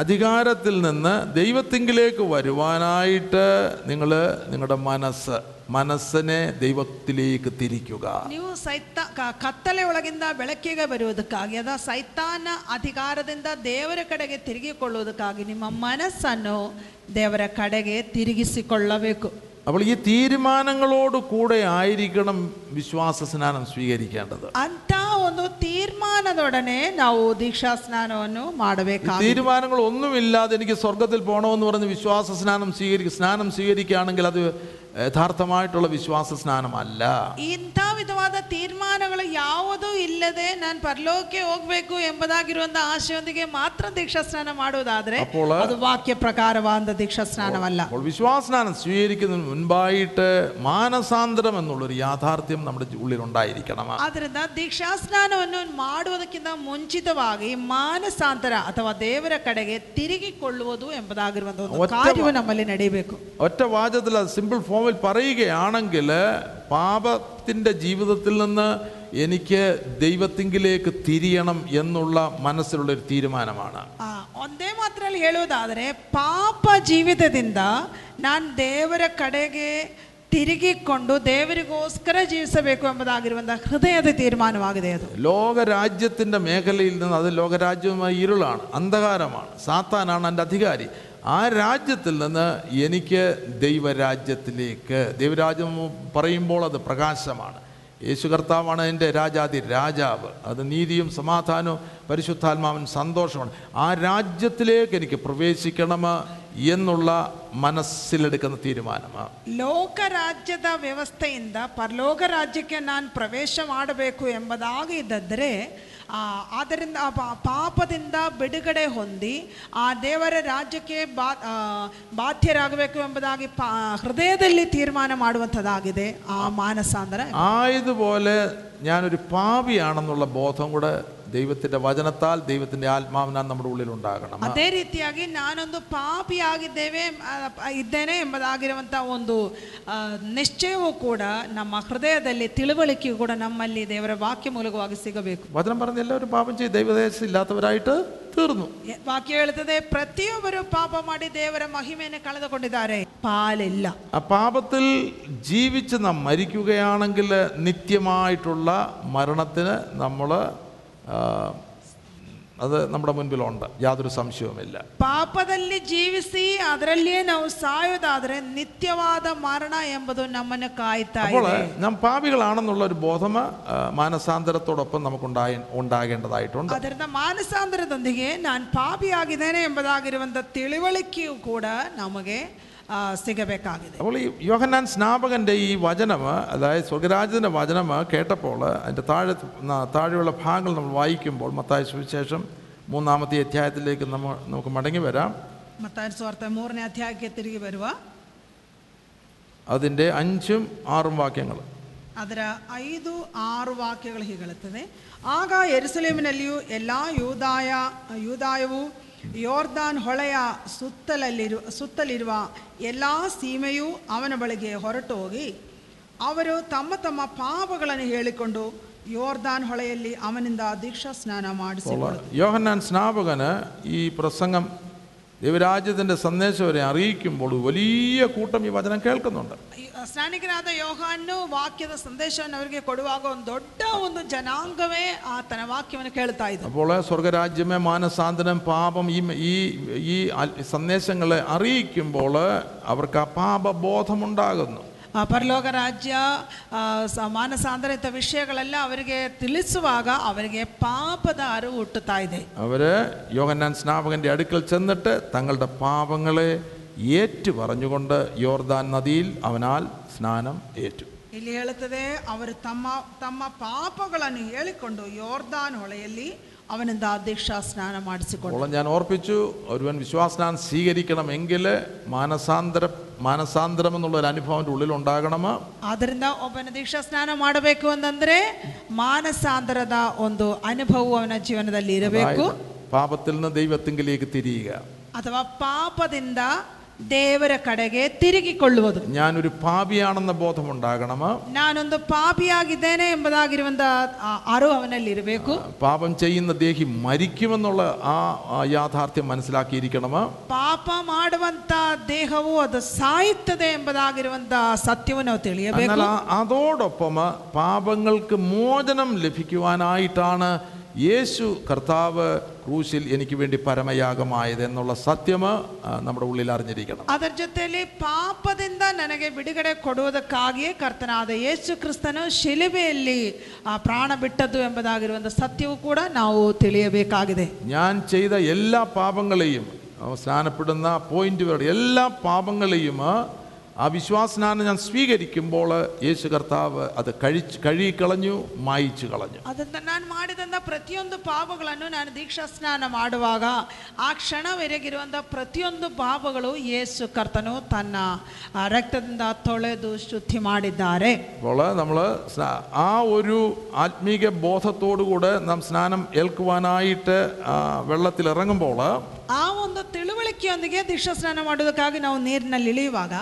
അധികാരത്തിൽ നിന്ന് ദൈവത്തിങ്കിലേക്ക് വരുവാനായിട്ട് നിങ്ങൾ നിങ്ങളുടെ മനസ്സ് മനസ്സിനെ ദൈവത്തിലേക്ക് തിരിക്കുക ನೀವು ಸೈತ ಕ- ಕತ್ತಲೆ ಒಳಗಿಂದ ಬೆಳಕಿಗೆ ಬರುವುದಕ್ಕಾಗಿ ಅದ ಸೈತಾನ ಅಧಿಕಾರದಿಂದ ದೇವರ ಕಡೆಗೆ ತಿರುಗಿಕೊಳ್ಳುವುದಕ್ಕಾಗಿ ನಿಮ್ಮ ಮನಸ್ಸನ್ನು ದೇವರ ಕಡೆಗೆ ತಿರುಗಿಸಿಕೊಳ್ಳಬೇಕು അപ്പോൾ ഈ തീരുമാനങ്ങളോട് കൂടെ ആയിരിക്കണം വിശ്വാസ സ്നാനം സ്വീകരിക്കേണ്ടത് ಅಂತ ಒಂದು ತೀರ್ಮಾನದೊಡನೆ ನಾವು ದೀಕ್ಷಾ ಸ್ನಾನವನ್ನು ಮಾಡಬೇಕಾಗಿ തീരുമാനങ്ങൾ ഒന്നുമില്ലാതെ എനിക്ക് സ്വർഗത്തിൽ പോകണമെന്ന് പറഞ്ഞ് വിശ്വാസ സ്നാനം സ്വീകരിക്കുക സ്നാനം സ്വീകരിക്കുകയാണെങ്കിൽ അത് യഥാർത്ഥമായിട്ടുള്ള വിശ്വാസ സ്നാനമല്ല ಇಂಥ ವಿಧವಾದ ತೀರ್ಮಾನಗಳು ಯಾವುದೂ ಇಲ್ಲದೆ ನಾನು ಪರಲೋಕಕ್ಕೆ ಹೋಗ್ಬೇಕು ಎಂಬುದಾಗಿರುವಂತ ಆಶೆಯೊಂದಿಗೆ ಮಾತ್ರ ದೀಕ್ಷಾ ಸ್ನಾನ ಮಾಡುವುದಾದ್ರೆ അപ്പോൾ ಅದು ವಾಕ್ಯ ಪ್ರಕಾರವಾದ ದೀಕ್ಷಾ ಸ್ನಾನವಲ್ಲ അപ്പോൾ വിശ്വാസസ്നാനം സ്വീകരിക്കുന്നതിന് മുൻപായിട്ട് മാനസാന്തരം എന്നുള്ളൊരു യാഥാർത്ഥ്യം നമ്മുടെ ഉള്ളിൽ ഉണ്ടായിരിക്കണം ಆದ್ರಿಂದ ದೀಕ್ಷಾ ಸ್ನಾನವನ್ನು ಮಾಡುವುದಕ್ಕಿಂತ ಮುಂಚಿತವಾಗಿ ಮಾನಸಾಂತರ ಅಥವಾ ದೇವರ ಕಡೆಗೆ ತಿರುಗಿಕೊಳ್ಳುವುದು ಎಂಬುದಾಗಿರುವಂತಹ ಒಂದು ಒತ್ತ- ಕಾರ್ಯವು ನಮ್ಮಲ್ಲಿ ನಡೆಯಬೇಕು ഒറ്റ വാചകത്തിൽ അത് സിമ്പിൾ ഫോമിൽ പറയുകയാണെങ്കിൽ പാപത്തിൻ്റെ ജീവിതത്തിൽ നിന്ന് എനിക്ക് ദൈവത്തിങ്കിലേക്ക് തിരിയണം എന്നുള്ള മനസ്സിലുള്ളൊരു തീരുമാനമാണ് ಆ, ಒಂದೇ ಮಾತ್ರಲ್ಲಿ ಹೇಳುವುದಾದರೆ ಪಾಪ ಜೀವಿತದಿಂದ ನಾನು ದೇವರ ಕಡೆಗೆ ತಿರುಗಿಕೊಂಡು ದೇವರಿಗೋಸ್ಕರ ಜೀವಿಸಬೇಕು ಎಂಬುದಾಗಿರುವಂತಹ ಹೃದಯದ ತೀರ್ಮಾನವಾಗಿದೆ ಅದು ലോകരാജ്യത്തിൻ്റെ മേഖലയിൽ നിന്ന് അത് ലോകരാജ്യമായ ഇരുളാണ് അന്ധകാരമാണ് സാത്താനാണ് എൻ്റെ അധികാരി ആ രാജ്യത്തിൽ നിന്ന് എനിക്ക് ദൈവരാജ്യത്തിലേക്ക് ദൈവരാജ്യം പറയുമ്പോൾ അത് പ്രകാശമാണ്. യേശു കർത്താവാണ് എന്റെ രാജാതി രാജാവ്. അത് നീതിയും സമാധാനവും പരിശുദ്ധാത്മാവൻ സന്തോഷമാണ്. ആ രാജ്യത്തിലേക്ക് എനിക്ക് പ്രവേശിക്കണം എന്നുള്ള മനസ്സിലെടുക്കുന്ന തീരുമാനമാണ് ಲೋಕ ರಾಜ್ಯದ ವ್ಯವಸ್ಥೆಯಿಂದ ಪರಲೋಕ ರಾಜ್ಯಕ್ಕೆ ನಾನು ಪ್ರವೇಶ ಮಾಡಬೇಕು ಎಂಬುದಾಗಿ ಇದ್ದರೆ ಆ, ಆದ್ದರಿಂದ ಆ ಪಾ- ಪಾಪದಿಂದ ಬಿಡುಗಡೆ ಹೊಂದಿ ಆ ದೇವರ ರಾಜ್ಯಕ್ಕೆ ಬಾ ಆ, ಬಾಧ್ಯರಾಗಬೇಕು ಎಂಬುದಾಗಿ ಪಾ ಹೃದಯದಲ್ಲಿ ತೀರ್ಮಾನ ಮಾಡುವಂಥದ್ದಾಗಿದೆ ಆ ಮಾನಸಾಂತರ ആയതുപോലെ ഞാനൊരു പാപിയാണെന്നുള്ള ബോധം കൂടെ ദൈവത്തിൻ്റെ വചനത്താൽ ദൈവത്തിൻ്റെ ആത്മാവിനാൽ നമ്മുടെ ഉള്ളിൽ ഉണ്ടാകണം ಅದೇ ರೀತಿಯಾಗಿ ನಾನೊಂದು ಪಾಪಿ ಆಗಿದ್ದೇವೆ ಆ, ಇದ್ದೇನೆ ಎಂಬುದಾಗಿರುವಂಥ ಒಂದು ಆ, ನಿಶ್ಚಯವೂ ಕೂಡ ನಮ್ಮ ಹೃದಯದಲ್ಲಿ ತಿಳುವಳಿಕೆಯೂ ಕೂಡ ನಮ್ಮಲ್ಲಿ ದೇವರ ವಾಕ್ಯ ಮೂಲಕವಾಗಿ ಸಿಗಬೇಕು വചനം പറഞ്ഞ എല്ലാവരും പാപം ചെയ്ത് ദൈവദേശം ഇല്ലാത്തവരായിട്ട് തീർന്നു ಎ- ವಾಕ್ಯ ಹೇಳುತ್ತದೆ ಪ್ರತಿಯೊಬ್ಬರು ಪಾಪ ಮಾಡಿ ದೇವರ ಮಹಿಮೆಯನ್ನು ಕಳೆದುಕೊಂಡಿದ್ದಾರೆ ಪಾಲಿಲ್ಲ ആ പാപത്തിൽ ജീവിച്ച് നാം മരിക്കുകയാണെങ്കിൽ നിത്യമായിട്ടുള്ള മരണത്തിന് നമ്മൾ അത് നമ്മുടെ മുൻപിലുണ്ട് യാതൊരു സംശയവുമില്ല ಪಾಪದಲ್ಲಿ ಜೀವಿಸಿ ಅದರಲ್ಲಿಯೇ ನಾವು ಸಾಯೋದಾದ್ರೆ ನಿತ್ಯವಾದ ಮರಣ ಎಂಬುದು ನಮ್ಮನ್ನು ಕಾಯ್ತಾ അപ്പോൾ ಇದೆ നാം പാപികളാണെന്നുള്ള ഒരു ബോധം ആ, മാനസാന്തരത്തോടൊപ്പം നമുക്കുണ്ടായ ഉണ്ടാകേണ്ടതായിട്ടുണ്ട് ಅದರಿಂದ ಮಾನಸಾಂತರದೊಂದಿಗೆ ನಾನು ಪಾಪಿಯಾಗಿದ್ದೇನೆ ಎಂಬುದಾಗಿರುವಂಥ ತಿಳುವಳಿಕೆಯೂ ಕೂಡ ನಮಗೆ ಆ, ಸಿಗಬೇಕಾಗಿದೆ അപ്പോൾ ഈ യോഹന്നാൻ സ്നാപകൻ്റെ ഈ വചനം അതായത് സ്വർഗരാജ്യത്തിൻ്റെ വചനം കേട്ടപ്പോൾ അതിൻ്റെ താഴെ ന- താഴെയുള്ള ഭാഗങ്ങൾ നമ്മൾ വായിക്കുമ്പോൾ മത്തായ സുവിശേഷം മൂന്നാമത്തെ അധ്യായത്തിലേക്ക് നമ്മൾ നമുക്ക് മടങ്ങി വരാം ಮತ್ತಾಯ ಸ್ವಾರ್ಥ ಮೂರನೇ ಅಧ್ಯಾಯಕ್ಕೆ ತಿರುಗಿ ಬರುವ അതിൻ്റെ അഞ്ചും ആറും വാക്യങ്ങൾ ಅದರ ಐದು ಆರು ವಾಕ್ಯಗಳು ಹೀಗೆ ಹೇಳುತ್ತದೆ ಆಗ ಎರುಸಲೇಮಿನಲ್ಲಿಯೂ ಎಲ್ಲ ಯೂದಾಯ ಯೂದಾಯವು ಯೋರ್ದಾನ್ ಹೊಳೆಯ ಸುತ್ತಲಲ್ಲಿರು ಸುತ್ತಲಿರುವ ಎಲ್ಲ ಸೀಮೆಯೂ ಅವನ ಬಳಿಗೆ ಹೊರಟು ಹೋಗಿ ಅವರು ತಮ್ಮ ತಮ್ಮ ಪಾಪಗಳನ್ನು ಹೇಳಿಕೊಂಡು ಯೋರ್ದಾನ್ ಹೊಳೆಯಲ್ಲಿ ಅವನಿಂದ ದೀಕ್ಷಾ ಸ್ನಾನ ಮಾಡಿಸಿಕೊಳ್ಳುತ್ತಾರೆ യോഹന്നാൻ സ്നാപകന് ഈ പ്രസംഗം ദൈവരാജ്യത്തിൻ്റെ സന്ദേശം അവരെ അറിയിക്കുമ്പോൾ വലിയ കൂട്ടം ഈ വചനം കേൾക്കുന്നുണ്ട് ಈ ಸ್ನಾನಿಕನಾದ ಯೋಹಾನು ವಾಕ್ಯದ ಸಂದೇಶವನ್ನು ಅವರಿಗೆ ಕೊಡುವಾಗ ಒಂದು ದೊಡ್ಡ ಒಂದು ಜನಾಂಗವೇ ಆತನ ವಾಕ್ಯವನ್ನು ಕೇಳ್ತಾ ಇದ್ರು അപ്പോൾ സ്വർഗരാജ്യമേ മാനസാന്തരം പാപം ഈ ഈ ഈ അൽ- സന്ദേശങ്ങളെ അറിയിക്കുമ്പോൾ അവർക്ക് ആ പാപബോധമുണ്ടാകുന്നു ಆ ಪರಲೋಕ ರಾಜ್ಯ ಆ, ಸ- ಮಾನಸಾಂತರಿತ ವಿಷಯಗಳೆಲ್ಲ ಅವರಿಗೆ ತಿಳಿಸುವಾಗ ಅವರಿಗೆ ಪಾಪದ ಅರಿವು ಹುಟ್ಟುತ್ತಾ ಇದೆ അവർ യോഹന്നാൻ സ്നാപകൻ്റെ അടുക്കൽ ചെന്നിട്ട് തങ്ങളുടെ പാപങ്ങളെ ഏറ്റു പറഞ്ഞുകൊണ്ട് യോർദാൻ നദിയിൽ അവനാൽ സ്നാനം ഏറ്റു ಇಲ್ಲಿ ಹೇಳುತ್ತದೆ ಅವರು ತಮ್ಮ ತಮ್ಮ ಪಾಪಗಳನ್ನು ಹೇಳಿಕೊಂಡು ಯೋರ್ದಾನ್ ಹೊಳೆಯಲ್ಲಿ ಅವನಿಂದ ದೀಕ್ಷಾ ಸ್ನಾನ ಮಾಡಿಸಿಕೊಂಡು അപ്പോൾ ഞാൻ ഓർപ്പിച്ചു ഒരുവൻ വിശ്വാസനാൻ സ്വീകരിക്കണമെങ്കിൽ മാനസാന്തര മാനസാന്തരം എന്നുള്ള ഒരു അനുഭവം അവൻ്റെ ഉള്ളിൽ ഉണ്ടാകണം ಆದ್ದರಿಂದ ಒಬ್ಬನ ದೀಕ್ಷಾ ಸ್ನಾನ ಮಾಡಬೇಕು ಅಂತಂದ್ರೆ ಮಾನಸಾಂತರದ ಒಂದು ಅನುಭವ ಅವನ ಜೀವನದಲ್ಲಿ ಇರಬೇಕು പാപത്തിൽ നിന്ന് ദൈവത്തിങ്കിലേക്ക് തിരിയുക ಅಥವಾ ಪಾಪದಿಂದ ದೇವರ ಕಡೆಗೆ ತಿರುಗಿಕೊಳ್ಳುವುದು ഞാനൊരു പാപിയാണെന്ന ബോധമുണ്ടാകണം ನಾನೊಂದು ಪಾಪಿಯಾಗಿದ್ದೇನೆ ಎಂಬುದಾಗಿರುವಂತ ಆ ಅರಿವು ಅವನಲ್ಲಿ ಇರಬೇಕು പാപം ചെയ്യുന്ന ദേഹി മരിക്കുമെന്നുള്ള ആ ആ യാഥാർത്ഥ്യം മനസ്സിലാക്കിയിരിക്കണം ಪಾಪ ಮಾಡುವಂತ ದೇಹವು ಅದು ಸಾಯುತ್ತದೆ ಎಂಬುದಾಗಿರುವಂತ ಸತ್ಯವನ್ನು ನಾವು ತಿಳಿಯಬೇಕು എന്നാൽ ആ- അതോടൊപ്പം പാപങ്ങൾക്ക് മോചനം ലഭിക്കുവാനായിട്ടാണ് യേശു കർത്താവ് ക്രൂശിൽ എനിക്ക് വേണ്ടി പരമയാഗമായത് എന്നുള്ള സത്യം ആ, നമ്മുടെ ഉള്ളിൽ അറിഞ്ഞിരിക്കണം ಅದರ ಜೊತೆಯಲ್ಲಿ ಪಾಪದಿಂದ ನನಗೆ ಬಿಡುಗಡೆ ಕೊಡುವುದಕ್ಕಾಗಿಯೇ ಕರ್ತನಾದ ಯೇಸು ಕ್ರಿಸ್ತನು ಶಿಲುಬೆಯಲ್ಲಿ ಆ ಪ್ರಾಣ ಬಿಟ್ಟದ್ದು ಎಂಬುದಾಗಿರುವಂಥ ಸತ್ಯವು ಕೂಡ ನಾವು ತಿಳಿಯಬೇಕಾಗಿದೆ ഞാൻ ചെയ്ത എല്ലാ പാപങ്ങളെയും ആ, സ്നാനപ്പെടുന്ന പോയിന്റ് വരെ എല്ലാ പാപങ്ങളെയും ആ വിശ്വാസനാനം ഞാൻ സ്വീകരിക്കുമ്പോൾ യേശു കർത്താവ് അത് കഴിച്ച് കഴുകിക്കളഞ്ഞു മായിച്ചു കളഞ്ഞു ಅದರಿಂದ ನಾನು ಮಾಡಿದಂಥ ಪ್ರತಿಯೊಂದು ಪಾಪಗಳನ್ನು ನಾನು ದೀಕ್ಷಾ ಸ್ನಾನ ಮಾಡುವಾಗ ಆ ಕ್ಷಣವರೆಗಿರುವಂಥ ಪ್ರತಿಯೊಂದು ಪಾಪಗಳು ಯೇಸು ಕರ್ತನು ತನ್ನ ಆ, ರಕ್ತದಿಂದ ತೊಳೆದು ಶುದ್ಧಿ ಮಾಡಿದ್ದಾರೆ അപ്പോൾ നമ്മൾ ആ ഒരു ആത്മീക ബോധത്തോടുകൂടെ നാം സ്നാനം ഏൽക്കുവാനായിട്ട് ആ, വെള്ളത്തിൽ ഇറങ്ങുമ്പോൾ ಆ ಒಂದು ತಿಳುವಳಿಕೆಯೊಂದಿಗೆ ದೀಕ್ಷಾ ಸ್ನಾನ ಮಾಡೋದಕ್ಕಾಗಿ ನಾವು ನೀರಿನಲ್ಲಿ ಇಳಿಯುವಾಗ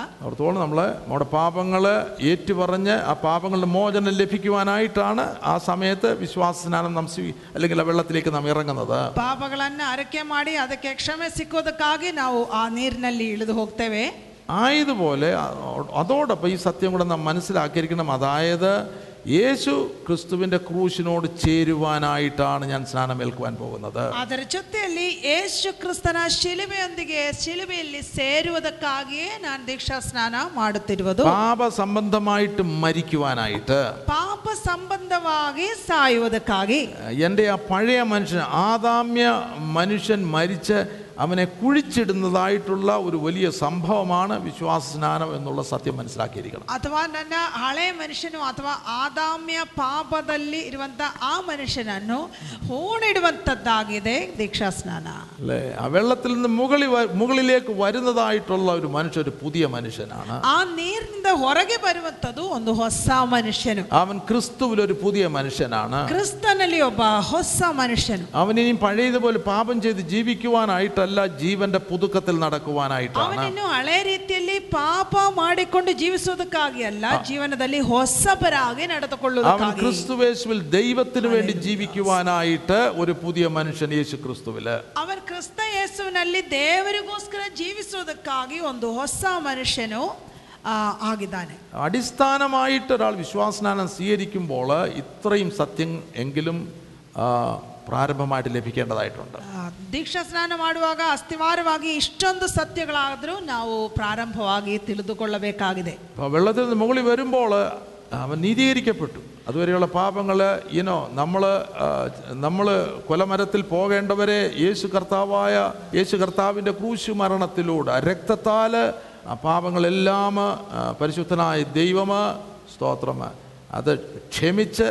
അവർത്തോളം നമ്മൾ നമ്മുടെ പാപങ്ങൾ ഏറ്റുപറഞ്ഞ് ആ പാപങ്ങളുടെ മോചനം ലഭിക്കുവാനായിട്ടാണ് ആ സമയത്ത് വിശ്വാസ സ്നാനം നാം സ്വീ അല്ലെങ്കിൽ ആ വെള്ളത്തിലേക്ക് നാം ഇറങ്ങുന്നത് ಪಾಪಗಳನ್ನು ಅರಕೆ ಮಾಡಿ ಅದಕ್ಕೆ ಕ್ಷಮೆ ಸಿಕ್ಕೋದಕ್ಕಾಗಿ ನಾವು ಆ ನೀರಿನಲ್ಲಿ ಇಳಿದು ಹೋಗ್ತೇವೆ ആയതുപോലെ അ- അതോടൊപ്പം ഈ സത്യം കൂടെ നാം മനസ്സിലാക്കിയിരിക്കണം അതായത് യേശു ക്രിസ്തുവിൻ്റെ ക്രൂശിനോട് ചേരുവാനായിട്ടാണ് ഞാൻ സ്നാനം ഏൽക്കുവാൻ പോകുന്നത് ಅದರ ಜೊತೆಯಲ್ಲಿ ಯೇಸು ಕ್ರಿಸ್ತನ ಶಿಲುಬೆಯೊಂದಿಗೆ ಶಿಲುಬೆಯಲ್ಲಿ ಸೇರುವುದಕ್ಕಾಗಿಯೇ ನಾನು ದೀಕ್ಷಾ ಸ್ನಾನ ಮಾಡುತ್ತಿರುವುದು പാപ സംബന്ധമായിട്ട് മരിക്കുവാനായിട്ട് ಪಾಪ ಸಂಬಂಧವಾಗಿ ಸಾಯುವುದಕ್ಕಾಗಿ എൻ്റെ ആ പഴയ മനുഷ്യൻ ആദാമ്യ മനുഷ്യൻ മരിച്ച് അവനെ കുഴിച്ചിടുന്നതായിട്ടുള്ള ഒരു വലിയ സംഭവമാണ് വിശ്വാസ സ്നാനം എന്നുള്ള സത്യം മനസ്സിലാക്കിയിരിക്കണം ಅಥವಾ ನನ್ನ ಹಳೆ ಮನುಷ್ಯನು ಅಥವಾ ಆದಾಮ್ಯ ಪಾಪದಲ್ಲಿ ಇರುವಂತ ಆ ಮನುಷ್ಯನನ್ನು ಹೂಣಿಡುವಂಥದ್ದಾಗಿದೆ ದೀಕ್ಷಾ ಸ್ನಾನ അല്ലേ ആ വെള്ളത്തിൽ നിന്ന് മുകളിൽ വ- മുകളിലേക്ക് വരുന്നതായിട്ടുള്ള ഒരു മനുഷ്യൻ ഒരു പുതിയ മനുഷ്യനാണ് ಆ ನೀರಿನಿಂದ ಹೊರಗೆ ಬರುವಂಥದ್ದು ಒಂದು ಹೊಸ ಮನುಷ್ಯನು അവൻ ക്രിസ്തുവിൽ ഒരു പുതിയ മനുഷ്യനാണ് ಕ್ರಿಸ್ತನಲ್ಲಿ ಒಬ್ಬ ಹೊಸ ಮನುಷ್ಯನು അവൻ ഇനി പഴയതുപോലെ പാപം ചെയ്ത് ജീവിക്കുവാനായിട്ടല്ല ജീവന്റെ പുതുക്കത്തിൽ നടക്കുവാനായിട്ടാണ് ಅವನಿನ್ನು ಹಳೆ ರೀತಿಯಲ್ಲಿ ಪಾಪ ಮಾಡಿಕೊಂಡು ಜೀವಿಸುವುದಕ್ಕಾಗಿ ಅಲ್ಲ ಜೀವನದಲ್ಲಿ ಹೊಸಬರಾಗಿ അവൻ ನಡೆದುಕೊಳ್ಳುವುದಕ್ಕಾಗಿ ക്രിസ്തുവേശുവിൽ ദൈവത്തിന് വേണ്ടി ജീവിക്കുവാനായിട്ട് ഒരു പുതിയ മനുഷ്യൻ യേശു ക്രിസ്തുവില് ಅವರ ಕ್ರಿಸ್ತ ಯೇಸುವಿನಲ್ಲಿ ದೇವರಿಗೋಸ್ಕರ ಜೀವಿಸುವುದಕ್ಕಾಗಿ ಒಂದು ಹೊಸ ಮನುಷ್ಯನು ಆ, ಆಗಿದ್ದಾನೆ അടിസ്ഥാനമായിട്ട് ഒരാൾ വിശ്വാസനാനം സ്വീകരിക്കുമ്പോൾ ഇത്രയും സത്യം എങ്കിലും ആ, പ്രാരംഭമായിട്ട് ലഭിക്കേണ്ടതായിട്ടുണ്ട് ಆ, ದೀಕ್ಷಾ ಸ್ನಾನ ಮಾಡುವಾಗ ಅಸ್ಥಿವಾರವಾಗಿ ಇಷ್ಟೊಂದು ಸತ್ಯಗಳಾದರೂ ನಾವು ಪ್ರಾರಂಭವಾಗಿ ತಿಳಿದುಕೊಳ್ಳಬೇಕಾಗಿದೆ അപ്പോൾ വെള്ളത്തിൽ നിന്ന് മുകളിൽ വരുമ്പോൾ അവൻ നീതീകരിക്കപ്പെട്ടു അതുവരെയുള്ള പാപങ്ങൾ ഇനോ നമ്മൾ നമ്മൾ കൊലമരത്തിൽ പോകേണ്ടവരെ യേശു കർത്താവായ യേശു കർത്താവിൻ്റെ ക്രൂശു മരണത്തിലൂടെ രക്തത്താൽ ആ പാപങ്ങളെല്ലാം ആ, പരിശുദ്ധനായ ദൈവം സ്തോത്രം അത് ക്ഷമിച്ച്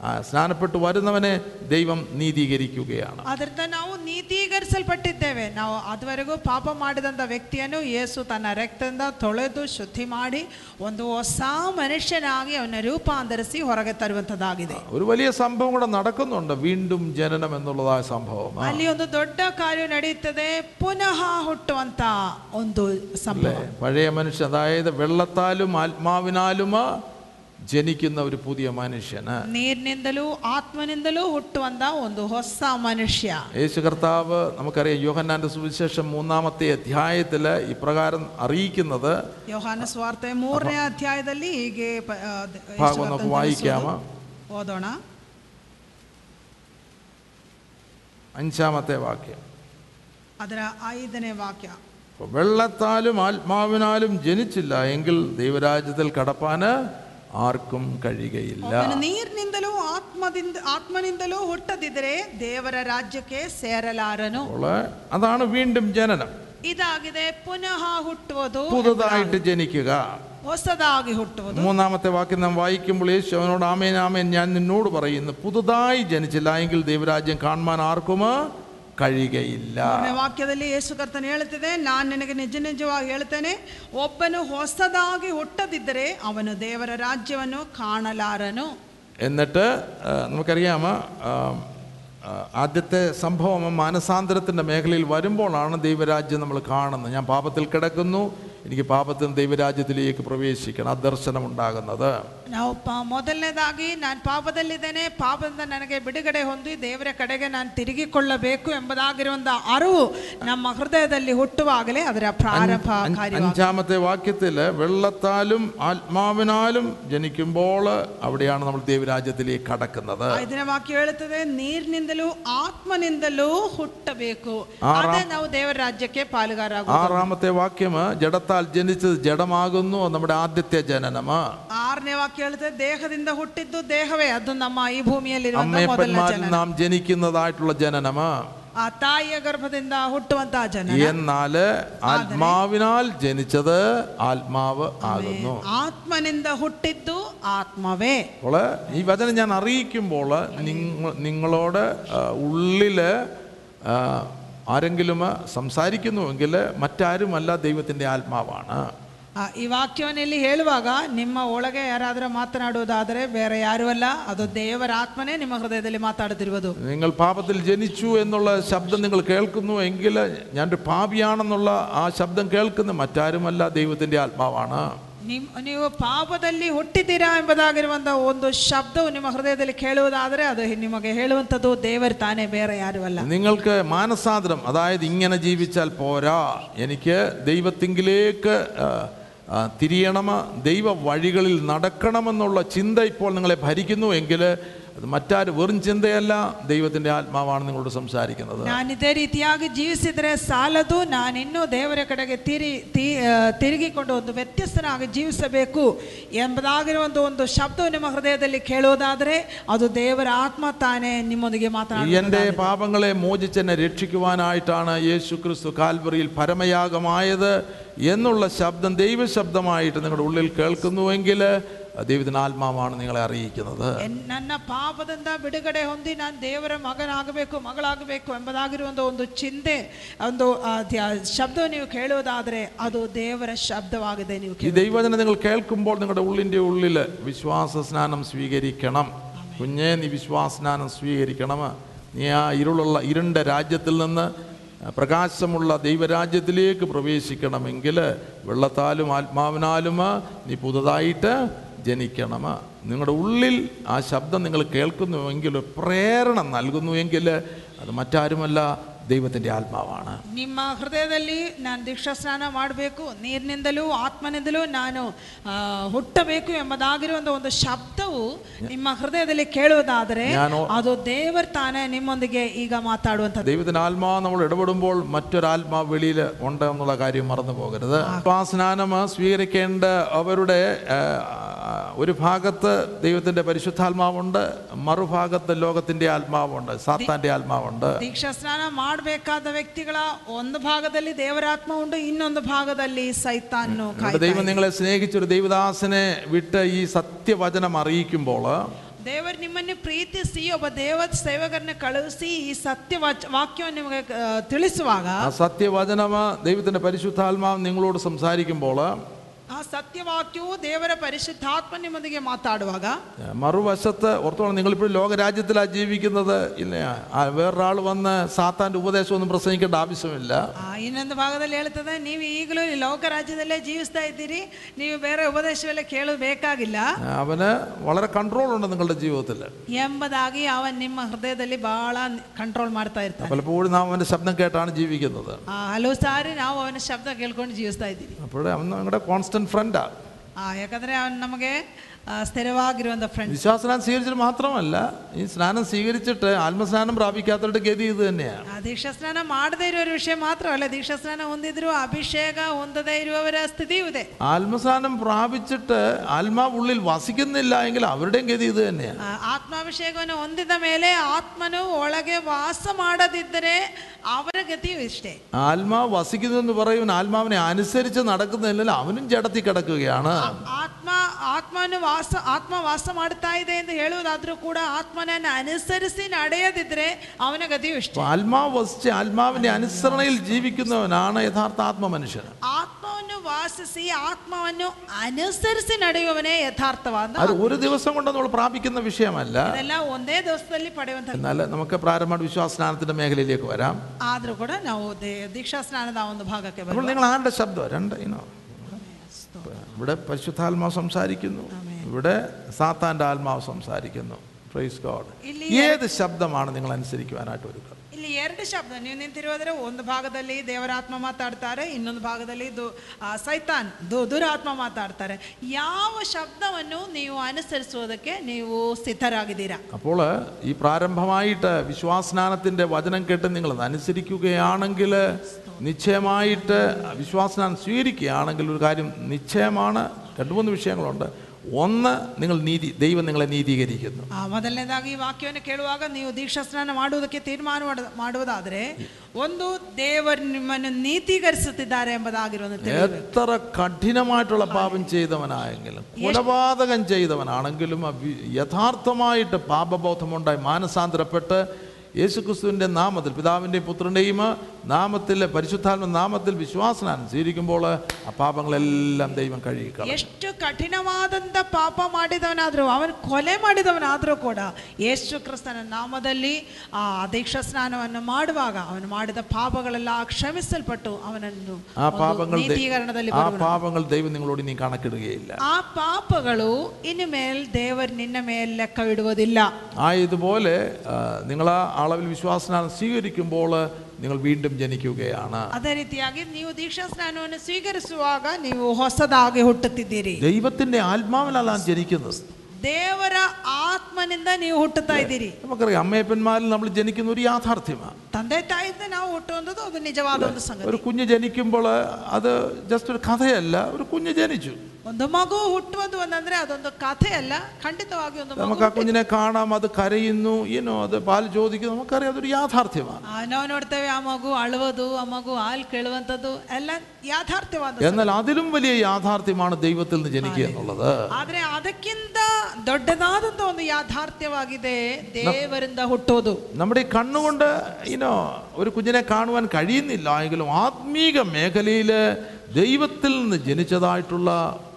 ആ, സ്നാനപ്പെട്ടു വരുന്നവനെ ദൈവം നീതീകരിക്കുകയാണ് ಅದರಿಂದ ನಾವು ನೀತೀಕರಿಸಲ್ಪಟ್ಟಿದ್ದೇವೆ ನಾವು ಅದುವರೆಗೂ ಪಾಪ ಮಾಡಿದಂಥ ವ್ಯಕ್ತಿಯನ್ನು ಯೇಸು ತನ್ನ ರಕ್ತದಿಂದ ತೊಳೆದು ಶುದ್ಧಿ ಮಾಡಿ ಒಂದು ಹೊಸ ಮನುಷ್ಯನಾಗಿ ಅವನ ರೂಪಾಂತರಿಸಿ ಹೊರಗೆ ತರುವಂಥದ್ದಾಗಿದೆ ഒരു വലിയ സംഭവം കൂടെ നടക്കുന്നുണ്ട് വീണ്ടും ജനനം എന്നുള്ളതായ സംഭവം ആ. ಅಲ್ಲಿ ಒಂದು ದೊಡ್ಡ ಕಾರ್ಯ ನಡೆಯುತ್ತದೆ ಪುನಃ ಹುಟ್ಟುವಂತ ಒಂದು ಸಂಭವ അല്ലേ? പഴയ മനുഷ്യൻ അതായത് വെള്ളത്താലും ആത്മാവിനാലും ജനിക്കുന്ന ഒരു പുതിയ മനുഷ്യന് ನೀರಿನಿಂದಲೂ ಆತ್ಮನಿಂದಲೂ ಹುಟ್ಟುವಂತ ಒಂದು ಹೊಸ ಮನುಷ್ಯ യേശു കർത്താവ് നമുക്കറിയാം യോഹന്നാന്റെ സുവിശേഷം മൂന്നാമത്തെ അധ്യായത്തിൽ ഇപ്രകാരം അറിയിക്കുന്നത് ಯೋಹಾನ ಸ್ವಾರ್ಥ ಮೂರನೇ ಅಧ್ಯಾಯದಲ್ಲಿ ಹೀಗೆ ಪ- ಆ, ದ- ಯೇಸು ഭാഗം നമുക്ക് ಕರ್ತನು വായിക്കാമോ ತಿಳಿಸೋದು. ಓದೋಣ അഞ്ചാമത്തെ വാക്യം ಅದರ ಐದನೇ ವಾಕ್ಯ വെള്ളത്താലും ആത്മാവിനാലും ജനിച്ചില്ല എങ്കിൽ ദൈവരാജ്യത്തിൽ കടപ്പാന് ആർക്കും കഴിയുകയില്ല ಒಬ್ಬನು ನೀರಿನಿಂದಲೂ ಆತ್ಮದಿಂದ ಆತ್ಮನಿಂದಲೂ ಹುಟ್ಟದಿದ್ದರೆ ದೇವರ ರಾಜ್ಯಕ್ಕೆ ಸೇರಲಾರನು അപ്പോൾ അതാണ് വീണ്ടും ജനനം ಇದಾಗಿದೆ ಪುನಃ ಹುಟ್ಟುವುದು പുതുതായിട്ട് ജനിക്കുക ಹೊಸದಾಗಿ ಹುಟ್ಟುವುದು മൂന്നാമത്തെ വാക്യം നാം വായിക്കുമ്പോൾ യേശു അവനോട് ആമേൻ ആമേൻ ഞാൻ നിന്നോട് പറയുന്നു പുതുതായി ജനിച്ചില്ല എങ്കിൽ ദൈവരാജ്യം കാണുവാൻ ആർക്കും കഴിയുകയില്ല ಮೂರನೇ ವಾಕ್ಯದಲ್ಲಿ ಯೇಸು ಕರ್ತನು ಹೇಳುತ್ತಿದೆ ನಾನು ನಿನಗೆ ನಿಜ ನಿಜವಾಗಿ ಹೇಳ್ತೇನೆ ಒಬ್ಬನು ಹೊಸದಾಗಿ ಹುಟ್ಟದಿದ್ದರೆ ಅವನು ದೇವರ ರಾಜ್ಯವನ್ನು ಕಾಣಲಾರನು എന്നിട്ട് ആ, നമുക്കറിയാമോ ആ, ആ, ആദ്യത്തെ സംഭവം മാനസാന്തരത്തിൻ്റെ മേഖലയിൽ വരുമ്പോഴാണ് ദൈവരാജ്യം നമ്മൾ കാണുന്നത് ഞാൻ പാപത്തിൽ കിടക്കുന്നു എനിക്ക് പാപത്തിൽ നിന്ന് ദൈവരാജ്യത്തിലേക്ക് പ്രവേശിക്കണം ആ ദർശനം ഉണ്ടാകുന്നത് ನಾವು ಪ ಮೊದಲನೇದಾಗಿ ನಾನು ಪಾಪದಲ್ಲಿದ್ದೇನೆ ಪಾಪದಿಂದ ನನಗೆ ಬಿಡುಗಡೆ ಹೊಂದಿ ದೇವರ ಕಡೆಗೆ ನಾನು ತಿರುಗಿಕೊಳ್ಳಬೇಕು ಎಂಬುದಾಗಿರುವಂಥ ಅರಿವು ನಮ್ಮ ಹೃದಯದಲ್ಲಿ ಹುಟ್ಟುವಾಗಲೇ ಅದರ ಪ್ರಾರಂಭ അഞ്ച്- ಕಾರ್ಯ അഞ്ചാമത്തെ വാക്യത്തിൽ വെള്ളത്താലും ആത്മാവിനാലും ജനിക്കുമ്പോൾ അവിടെയാണ് നമ്മൾ ദൈവരാജ്യത്തിലേക്ക് കടക്കുന്നത് ಐದನೇ ವಾಕ್ಯ ಹೇಳುತ್ತದೆ ನೀರಿನಿಂದಲೂ ಆತ್ಮನಿಂದಲೂ ಹುಟ್ಟಬೇಕು ಆರಾಮ್- ಅದೇ ನಾವು ದೇವರ ರಾಜ್ಯಕ್ಕೆ ಪಾಲುಗಾರ ആറാമത്തെ വാക്യം ജഡത്താൽ ജനിച്ചത് ജഡമാകുന്നു അത് നമ്മുടെ ആദ്യത്തെ ജനനം ಆರನೇ ವಾಕ್ಯ ಹೇಳುತ್ತದೆ ದೇಹದಿಂದ ಹುಟ್ಟಿದ್ದು ದೇಹವೇ ಅದು ನಮ್ಮ ಈ ಭೂಮಿಯಲ್ಲಿರುವಂತ ಮೊದಲ അമ്മയപ്പന്മാരിൽ ಜನ നാം ജനിക്കുന്നതായിട്ടുള്ള ജനനം ಆ ತಾಯಿಯ ಗರ್ಭದಿಂದ ಹುಟ್ಟುವಂತಹ ಜನ എന്നാല് ആത്മാവിനാൽ ജനിച്ചത് ആത്മാവ് ആകുന്നു ಆತ್ಮನಿಂದ ಹುಟ್ಟಿದ್ದು ಆತ್ಮವೇ അപ്പോൾ ഈ വചനം ഞാൻ അറിയിക്കുമ്പോൾ നിങ്ങ നിങ്ങളോട് ആ, ഉള്ളില് ആ, ആരെങ്കിലും സംസാരിക്കുന്നുവെങ്കിൽ മറ്റാരുമല്ല ദൈവത്തിൻ്റെ ആത്മാവാണ് ಆ, ಈ ವಾಕ್ಯವನ್ನು ಇಲ್ಲಿ ಹೇಳುವಾಗ ನಿಮ್ಮ ಒಳಗೆ ಯಾರಾದರೂ ಮಾತನಾಡುವುದಾದರೆ ಬೇರೆ ಯಾರೂ ಅಲ್ಲ ಅದು ದೇವರ ಆತ್ಮನೇ ನಿಮ್ಮ ಹೃದಯದಲ್ಲಿ ಮಾತಾಡುತ್ತಿರುವುದು നിങ്ങൾ പാപത്തിൽ ജനിച്ചു എന്നുള്ള ശബ്ദം നിങ്ങൾ കേൾക്കുന്നു എങ്കിൽ ഞാനൊരു പാപിയാണെന്നുള്ള ആ ശബ്ദം കേൾക്കുന്ന മറ്റാരുമല്ല ദൈവത്തിൻ്റെ ആത്മാവാണ് ನಿಮ್ ನೀವು ಪಾಪದಲ್ಲಿ ಹುಟ್ಟಿದ್ದೀರಾ ಎಂಬುದಾಗಿರುವಂತಹ ಒಂದು ಶಬ್ದವು ನಿಮ್ಮ ಹೃದಯದಲ್ಲಿ ಕೇಳುವುದಾದರೆ ಅದು ನಿಮಗೆ ಹೇಳುವಂಥದ್ದು ದೇವರು ತಾನೇ ಬೇರೆ ಯಾರೂ ಅಲ್ಲ നിങ്ങൾക്ക് മാനസാന്തരം അതായത് ഇങ്ങനെ ജീവിച്ചാൽ പോരാ എനിക്ക് ദൈവത്തിങ്കിലേക്ക് ആ, ആ, തിരിയണം ദൈവ വഴികളിൽ നടക്കണമെന്നുള്ള ചിന്ത ഇപ്പോൾ നിങ്ങളെ ഭരിക്കുന്നു എങ്കിൽ അത് മറ്റാര് വെറും ചിന്തയല്ല ദൈവത്തിൻ്റെ ആത്മാവാണ് നിങ്ങളോട് സംസാരിക്കുന്നത് ನಾನು ಇದೇ ರೀತಿಯಾಗಿ ಜೀವಿಸಿದರೆ ಸಾಲದು ನಾನಿನ್ನೂ ದೇವರ ಕಡೆಗೆ ತಿರಿ ತಿ ಆ, ತಿರುಗಿಕೊಂಡು ಒಂದು ವ್ಯತ್ಯಸ್ತನಾಗಿ ಜೀವಿಸಬೇಕು ಎಂಬುದಾಗಿರುವಂಥ ಒಂದು ಶಬ್ದವು ನಿಮ್ಮ ಹೃದಯದಲ್ಲಿ ಕೇಳುವುದಾದರೆ ಅದು ದೇವರ ಆತ್ಮ ತಾನೇ ನಿಮ್ಮೊಂದಿಗೆ ಮಾತನಾಡುವುದು എൻ്റെ പാപങ്ങളെ മോചിച്ചെന്നെ രക്ഷിക്കുവാനായിട്ടാണ് യേശു ക്രിസ്തു കാൽവറിയിൽ പരമയാഗമായത് എന്നുള്ള ശബ്ദം ദൈവശബ്ദമായിട്ട് നിങ്ങളുടെ ഉള്ളിൽ കേൾക്കുന്നുവെങ്കിൽ ദൈവത്തിൻ്റെ ആത്മാവാണ് നിങ്ങളെ അറിയിക്കുന്നത് ಎನ್- ನನ್ನ ಪಾಪದಿಂದ ಬಿಡುಗಡೆ ಹೊಂದಿ ನಾನು ದೇವರ ಮಗನಾಗಬೇಕು ಮಗಳಾಗಬೇಕು ಎಂಬುದಾಗಿರುವಂಥ ಒಂದು ಚಿಂತೆ ಒಂದು ಆ, ಧ್ಯ- ಶಬ್ದವು ನೀವು ಕೇಳುವುದಾದರೆ ಅದು ದೇವರ ಶಬ್ದವಾಗಿದೆ ನೀವು ഈ ദൈവജനം നിങ്ങൾ കേൾക്കുമ്പോൾ നിങ്ങളുടെ ഉള്ളിൻ്റെ ഉള്ളിൽ വിശ്വാസ സ്നാനം സ്വീകരിക്കണം കുഞ്ഞെ നീ വിശ്വാസ സ്നാനം സ്വീകരിക്കണം നീ ആ ഇരുളുള്ള ഇരുണ്ട രാജ്യത്തിൽ നിന്ന് പ്രകാശമുള്ള ദൈവരാജ്യത്തിലേക്ക് പ്രവേശിക്കണമെങ്കിൽ വെള്ളത്താലും ആത്മാവിനാലും നീ പുതുതായിട്ട് ജനിക്കണം നിങ്ങളുടെ ഉള്ളിൽ ആ ശബ്ദം നിങ്ങൾ കേൾക്കുന്നുവെങ്കിൽ പ്രേരണ നൽകുന്നുവെങ്കിൽ അത് മറ്റാരുമല്ല ദൈവത്തിൻ്റെ ആത്മാവാണ് ನಿಮ್ಮ ಹೃದಯದಲ್ಲಿ ನಾನು ದೀಕ್ಷಾ ಸ್ನಾನ ಮಾಡಬೇಕು ನೀರಿನಿಂದಲೂ ಆತ್ಮನಿಂದಲೂ ನಾನು ಆ, ಹುಟ್ಟಬೇಕು ಎಂಬುದಾಗಿರುವಂಥ ಒಂದು ಶಬ್ದವು ನಿಮ್ಮ ಹೃದಯದಲ್ಲಿ ಕೇಳುವುದಾದರೆ ഞാനോ- ಅದು ದೇವರ ತಾನೇ ನಿಮ್ಮೊಂದಿಗೆ ಈಗ ಮಾತಾಡುವಂಥದ್ದು ദൈവത്തിന് ആത്മാവ് നമ്മൾ ഇടപെടുമ്പോൾ മറ്റൊരാത്മാവ് വെളിയിൽ ഉണ്ട് എന്നുള്ള കാര്യം മറന്നു പോകരുത് സ്നാനം സ്വീകരിക്കേണ്ട അവരുടെ ആ, ഒരു ഭാഗത്ത് ദൈവത്തിൻ്റെ പരിശുദ്ധാത്മാവുണ്ട് മറുഭാഗത്ത് ലോകത്തിൻ്റെ ആത്മാവുണ്ട് സാത്താൻ്റെ ആത്മാവുണ്ട് ದೀಕ್ಷಾ ಸ್ನಾನ ಮಾಡಬೇಕಾದ ವ್ಯಕ್ತಿಗಳ ಒಂದು ಭಾಗದಲ್ಲಿ ದೇವರಾತ್ಮ ಉಂಟು ಇನ್ನೊಂದು ಭಾಗದಲ್ಲಿ ಸೈತಾನ್ನು നമ്മുടെ ദൈവം നിങ്ങളെ സ്നേഹിച്ചൊരു ദൈവദാസനെ വിട്ട് ഈ സത്യവചനം അറിയിക്കുമ്പോൾ ದೇವರು ನಿಮ್ಮನ್ನು ಪ್ರೀತಿಸಿ ಒಬ್ಬ ದೇವ ಸೇವಕರನ್ನ ಕಳುಹಿಸಿ ಈ ಸತ್ಯ ವಾಚ್- ವಾಕ್ಯವನ್ನು ನಿಮಗೆ ಆ, ತಿಳಿಸುವಾಗ ആ സത്യവചനം ദൈവത്തിൻ്റെ പരിശുദ്ധാത്മാവ് നിങ്ങളോട് സംസാരിക്കുമ്പോൾ ಆ ಸತ್ಯವಾಕ್ಯವು ದೇವರ ಪರಿಶುದ್ಧಾತ್ಮ ನಿಮ್ಮೊಂದಿಗೆ ಮಾತಾಡುವಾಗ മറുവശത്ത് ഓർത്തോളം നിങ്ങളിപ്പോൾ ലോകരാജ്യത്തിലാണ് ജീവിക്കുന്നത് ഇല്ല ആ, വേറൊരാൾ വന്ന് സാത്താൻ്റെ ഉപദേശമൊന്നും പ്രസംഗിക്കേണ്ട ആവശ്യമില്ല ಆ, ಇನ್ನೊಂದು ಭಾಗದಲ್ಲಿ ಹೇಳ್ತದೆ ನೀವು ಈಗಲೂ ಈ ಲೋಕ ರಾಜ್ಯದಲ್ಲೇ ಜೀವಿಸ್ತಾ ಇದ್ದೀರಿ ನೀವು ಬೇರೆ ಉಪದೇಶವೆಲ್ಲ ಕೇಳೋದು ಬೇಕಾಗಿಲ್ಲ അവന് വളരെ കൺട്രോൾ ഉണ്ട് നിങ്ങളുടെ ജീവിതത്തിൽ ಎಂಬುದಾಗಿ ಅವನ್ ನಿಮ್ಮ ಹೃದಯದಲ್ಲಿ ಬಹಳ ಕಂಟ್ರೋಲ್ ಮಾಡ್ತಾ ಇರ್ತಾನೆ പലപ്പോഴും നാം അവൻ്റെ ശബ്ദം കേട്ടാണ് ജീവിക്കുന്നത് ಆ, ಹಲವು ಸಾರಿ ನಾವು ಅವನ ಶಬ್ದ ಕೇಳ್ಕೊಂಡು ಜೀವಿಸ್ತಾ ಇದ್ದೀವಿ അപ്പോൾ അവൻ നിങ്ങളുടെ കോൺസ്റ്റന്റ് ഫ്രണ്ടാണ് ಆ, ಯಾಕಂದ್ರೆ ಅವನ್ ನಮಗೆ ಆ, ಸ್ಥಿರವಾಗಿರುವಂತ ಫ್ರೆಂಡ್ വിശ്വാസനാഥം സ്വീകരിച്ചിട്ട് മാത്രമല്ല ഈ സ്നാനം സ്വീകരിച്ചിട്ട് ആത്മസ്നാനം പ്രാപിക്കാത്തവരുടെ ഗതി ഇത് തന്നെയാണ് ದೀಕ್ಷಾ ಸ್ನಾನ ಮಾಡದೇ ಇರುವವರ ವಿಷಯ ಮಾತ್ರವಲ್ಲ ದೀಕ್ಷಾ ಸ್ನಾನ ಹೊಂದಿದ್ರು ಅಭಿಷೇಕ ಹೊಂದದೇ ಇರುವವರ ಸ್ಥಿತಿಯೂ ಇದೆ ആത്മസ്നാനം പ്രാപിച്ചിട്ട് ആത്മാവ് ഉള്ളിൽ വസിക്കുന്നില്ല എങ്കിൽ അവരുടെയും ഗതി ഇത് തന്നെയാണ് ಆ, ಆತ್ಮಾಭಿಷೇಕವನ್ನು ಹೊಂದಿದ ಮೇಲೆ ಆತ್ಮನು ಒಳಗೆ ವಾಸ ಮಾಡದಿದ್ದರೆ ಅವರ ಗತಿಯೂ ಇಷ್ಟೇ ആത്മാവ് വസിക്കുന്നു എന്ന് പറയുന്ന ആത്മാവിനെ അനുസരിച്ച് നടക്കുന്നില്ല അവനും ജഡത്തിൽ കിടക്കുകയാണ് ಆತ್ಮ ಆತ್ಮನು ವಾಸ ಆತ್ಮ ವಾಸ ಮಾಡ್ತಾ ಇದೆ ಎಂದು ಹೇಳುವುದಾದ್ರೂ ಕೂಡ ಆತ್ಮನನ್ನು ಅನುಸರಿಸಿ ನಡೆಯದಿದ್ರೆ ಅವನ ಗತಿಯೂ ಇಷ್ಟೇ അപ്പൊ ആത്മാവ് വസിച്ച് ആത്മാവിന്റെ അനുസരണയിൽ ജീവിക്കുന്നവനാണ് യഥാർത്ഥ ആത്മമനുഷ്യൻ ಆತ್ಮವನ್ನು വാസിಸಿ ആത്മാവന്നു അനുസരിച്ച് നടയുവനെ യഥാർത്ഥവാദം. അത് ഒരു ദിവസം കൊണ്ട് നമ്മൾ പ്രാപിക്കുന്ന വിഷയമല്ല. ഇതെല്ലാം ഒന്നേ ദിവസത്തിൽ പടയുവൻ എന്നാൽ നമുക്ക് പ്രാരംഭ വിശ്വാസ സ്നാനത്തിന്റെ മേഖലയിലേക്ക് വരാം. ആദ്ര കൂടെ ನಾವು ദീക്ഷാസ്നാനದ ಒಂದು ಭಾಗಕ್ಕೆ അപ്പോൾ നിങ്ങൾ ആരുടെ ശബ്ദം രണ്ട് ഇനോ ഇവിടെ പരിശുദ്ധാത്മാവ് സംസാരിക്കുന്നു. ഇവിടെ സാത്താന്റെ ആത്മാവ് സംസാരിക്കുന്നു. പ്രൈസ് ഗോഡ് ഏത് ശബ്ദമാണ് നിങ്ങൾ അനുസരിക്കുവാനായിട്ട് ഒരുക്കുക? ಇಲ್ಲಿ ಎರಡು ಶಬ್ದ ನೀವು ನಿಂತಿರುವುದ್ರೆ ಒಂದು ಭಾಗದಲ್ಲಿ ದೇವರಾತ್ಮ ಮಾತಾಡ್ತಾರೆ ಇನ್ನೊಂದು ಭಾಗದಲ್ಲಿ ದು ಆ, ಸೈತಾನ್ ದು ದುರಾತ್ಮ ಮಾತಾಡ್ತಾರೆ ಯಾವ ಶಬ್ದವನ್ನು ನೀವು ಅನುಸರಿಸುವುದಕ್ಕೆ ನೀವು ಸಿದ್ಧರಾಗಿದ್ದೀರಾ അപ്പോൾ ഈ പ്രാരംഭമായിട്ട് വിശ്വാസനാനത്തിൻ്റെ വചനം കേട്ട് നിങ്ങൾ അത് അനുസരിക്കുകയാണെങ്കിൽ നിശ്ചയമായിട്ട് വിശ്വാസനാനം സ്വീകരിക്കുകയാണെങ്കിൽ ഒരു കാര്യം നിശ്ചയമാണ് രണ്ട് മൂന്ന് വിഷയങ്ങളുണ്ട് ഒന്ന് നിങ്ങൾ നീതി ദൈവം നിങ്ങളെ നീതീകരിക്കുന്നു ಆ, ಮೊದಲನೇದಾಗಿ ಈ ವಾಕ್ಯವನ್ನು ಕೇಳುವಾಗ ನೀವು ದೀಕ್ಷಾ ಸ್ನಾನ ಮಾಡುವುದಕ್ಕೆ ತೀರ್ಮಾನ ಮಾಡ- ಮಾಡುವುದಾದರೆ ಒಂದು ದೇವರು ನಿಮ್ಮನ್ನು ನೀತೀಕರಿಸುತ್ತಿದ್ದಾರೆ ಎಂಬುದಾಗಿರುವಂತೆ ತಿಳಿಯಬೇಕು. എത്ര കഠിനമായിട്ടുള്ള പാപം ചെയ്തവനായെങ്കിലും കൊലപാതകം ചെയ്തവനാണെങ്കിലും ആ വി- യഥാർത്ഥമായിട്ട് പാപബോധമുണ്ടായി മാനസാന്തരപ്പെട്ട് യേശുക്രിസ്തുവിൻ്റെ നാമത്തിൽ പിതാവിൻ്റെയും പുത്രൻ്റെയും നാമത്തിൽ പരിശുദ്ധാത്മ നാമത്തിൽ വിശ്വാസനാനം സ്വീകരിക്കുമ്പോൾ ആ പാപങ്ങളെല്ലാം ദൈവം കഴുകിക്കളയും ಎಷ್ಟು ಕಠಿಣವಾದಂಥ ಪಾಪ ಮಾಡಿದವನಾದರೂ ಅವನು ಕೊಲೆ ಮಾಡಿದವನಾದರೂ ಕೂಡ ಯೇಸು ಕ್ರಿಸ್ತನ ನಾಮದಲ್ಲಿ ಆ ದೀಕ್ಷಾ ಸ್ನಾನವನ್ನು ಮಾಡುವಾಗ ಅವನು ಮಾಡಿದ ಪಾಪಗಳೆಲ್ಲ ಕ್ಷಮಿಸಲ್ಪಟ್ಟು ಅವನನ್ನು ആ ಒಂದು പാപങ്ങൾ ദൈ- ನೀತೀಕರಣದಲ್ಲಿ ആ ಬರುವನು. പാപങ്ങൾ ദൈവം നിങ്ങളോട് ഇനി കണക്കിടുകയില്ല ಆ ಪಾಪಗಳು ಇನ್ನು ಮೇಲ್ ದೇವರು ನಿನ್ನ ಮೇಲೆ ಲೆಕ್ಕವಿಡುವುದಿಲ್ಲ ആയതുപോലെ ആ, നിങ്ങൾ ആ അളവിൽ വിശ്വാസനാനം സ്വീകരിക്കുമ്പോൾ നിങ്ങൾ വീണ്ടും ജനിക്കുകയാണ് ಅದೇ ರೀತಿಯಾಗಿ ನೀವು ದೀಕ್ಷಾ ಸ್ನಾನವನ್ನು ಸ್ವೀಕರಿಸುವಾಗ ನೀವು ಹೊಸದಾಗಿ ಹುಟ್ಟುತ್ತಿದ್ದೀರಿ ദൈവത്തിൻ്റെ ആത്മാവിലല്ല ജനിക്കുന്നത് ದೇವರ ಆತ್ಮನಿಂದ ನೀವು ಹುಟ್ಟುತ್ತಾ ಇದ್ದೀರಿ നമുക്കറിയാം അമ്മയപ്പന്മാരിൽ നമ്മൾ ജനിക്കുന്ന ഒരു യാഥാർത്ഥ്യമാണ് ತಂದೆ ತಾಯಿಯಿಂದ ನಾವು ಹುಟ್ಟುವಂಥದ್ದು ಅದು ನಿಜವಾದ ಒಂದು ಸಂಗತಿ ഒരു കുഞ്ഞ് ജനിക്കുമ്പോൾ അത് ജസ്റ്റ് ഒരു കഥയല്ല ഒരു കുഞ്ഞ് ജനിച്ചു ಒಂದು ಮಗು ಹುಟ್ಟುವುದು ಅಂತಂದ್ರೆ ಅದೊಂದು ಕಥೆ ಅಲ್ಲ ಖಂಡಿತವಾಗಿ ಒಂದು ಮಗು നമുക്ക് ആ കുഞ്ഞിനെ കാണാം അത് കരയുന്നു ಏನೋ അത് പാൽ ചോദിക്കുന്നു നമുക്കറിയാം അതൊരു യാഥാർത്ഥ്യമാണ് ಆ, ನಾವು ನೋಡ್ತೇವೆ ಆ ಮಗು ಅಳುವುದು ಆ ಮಗು ಹಾಲು ಕೇಳುವಂಥದ್ದು ಎಲ್ಲ ಯಾಥಾರ್ಥ್ಯವಾದ എന്നാൽ അതിലും വലിയ യാഥാർത്ഥ്യമാണ് ദൈവത്തിൽ നിന്ന് ജനിക്കുക എന്നുള്ളത് ಆದ್ರೆ ಅದಕ್ಕಿಂತ ದೊಡ್ಡದಾದಂತ ಒಂದು ಯಾಥಾರ್ಥ್ಯವಾಗಿದೆ ದೇವರಿಂದ ಹುಟ್ಟೋದು നമ്മുടെ ഈ കണ്ണുകൊണ്ട് ഇനോ ഒരു കുഞ്ഞിനെ കാണുവാൻ കഴിയുന്നില്ല എങ്കിലും ആത്മീക മേഖലയിൽ ദൈവത്തിൽ നിന്ന് ജനിച്ചതായിട്ടുള്ള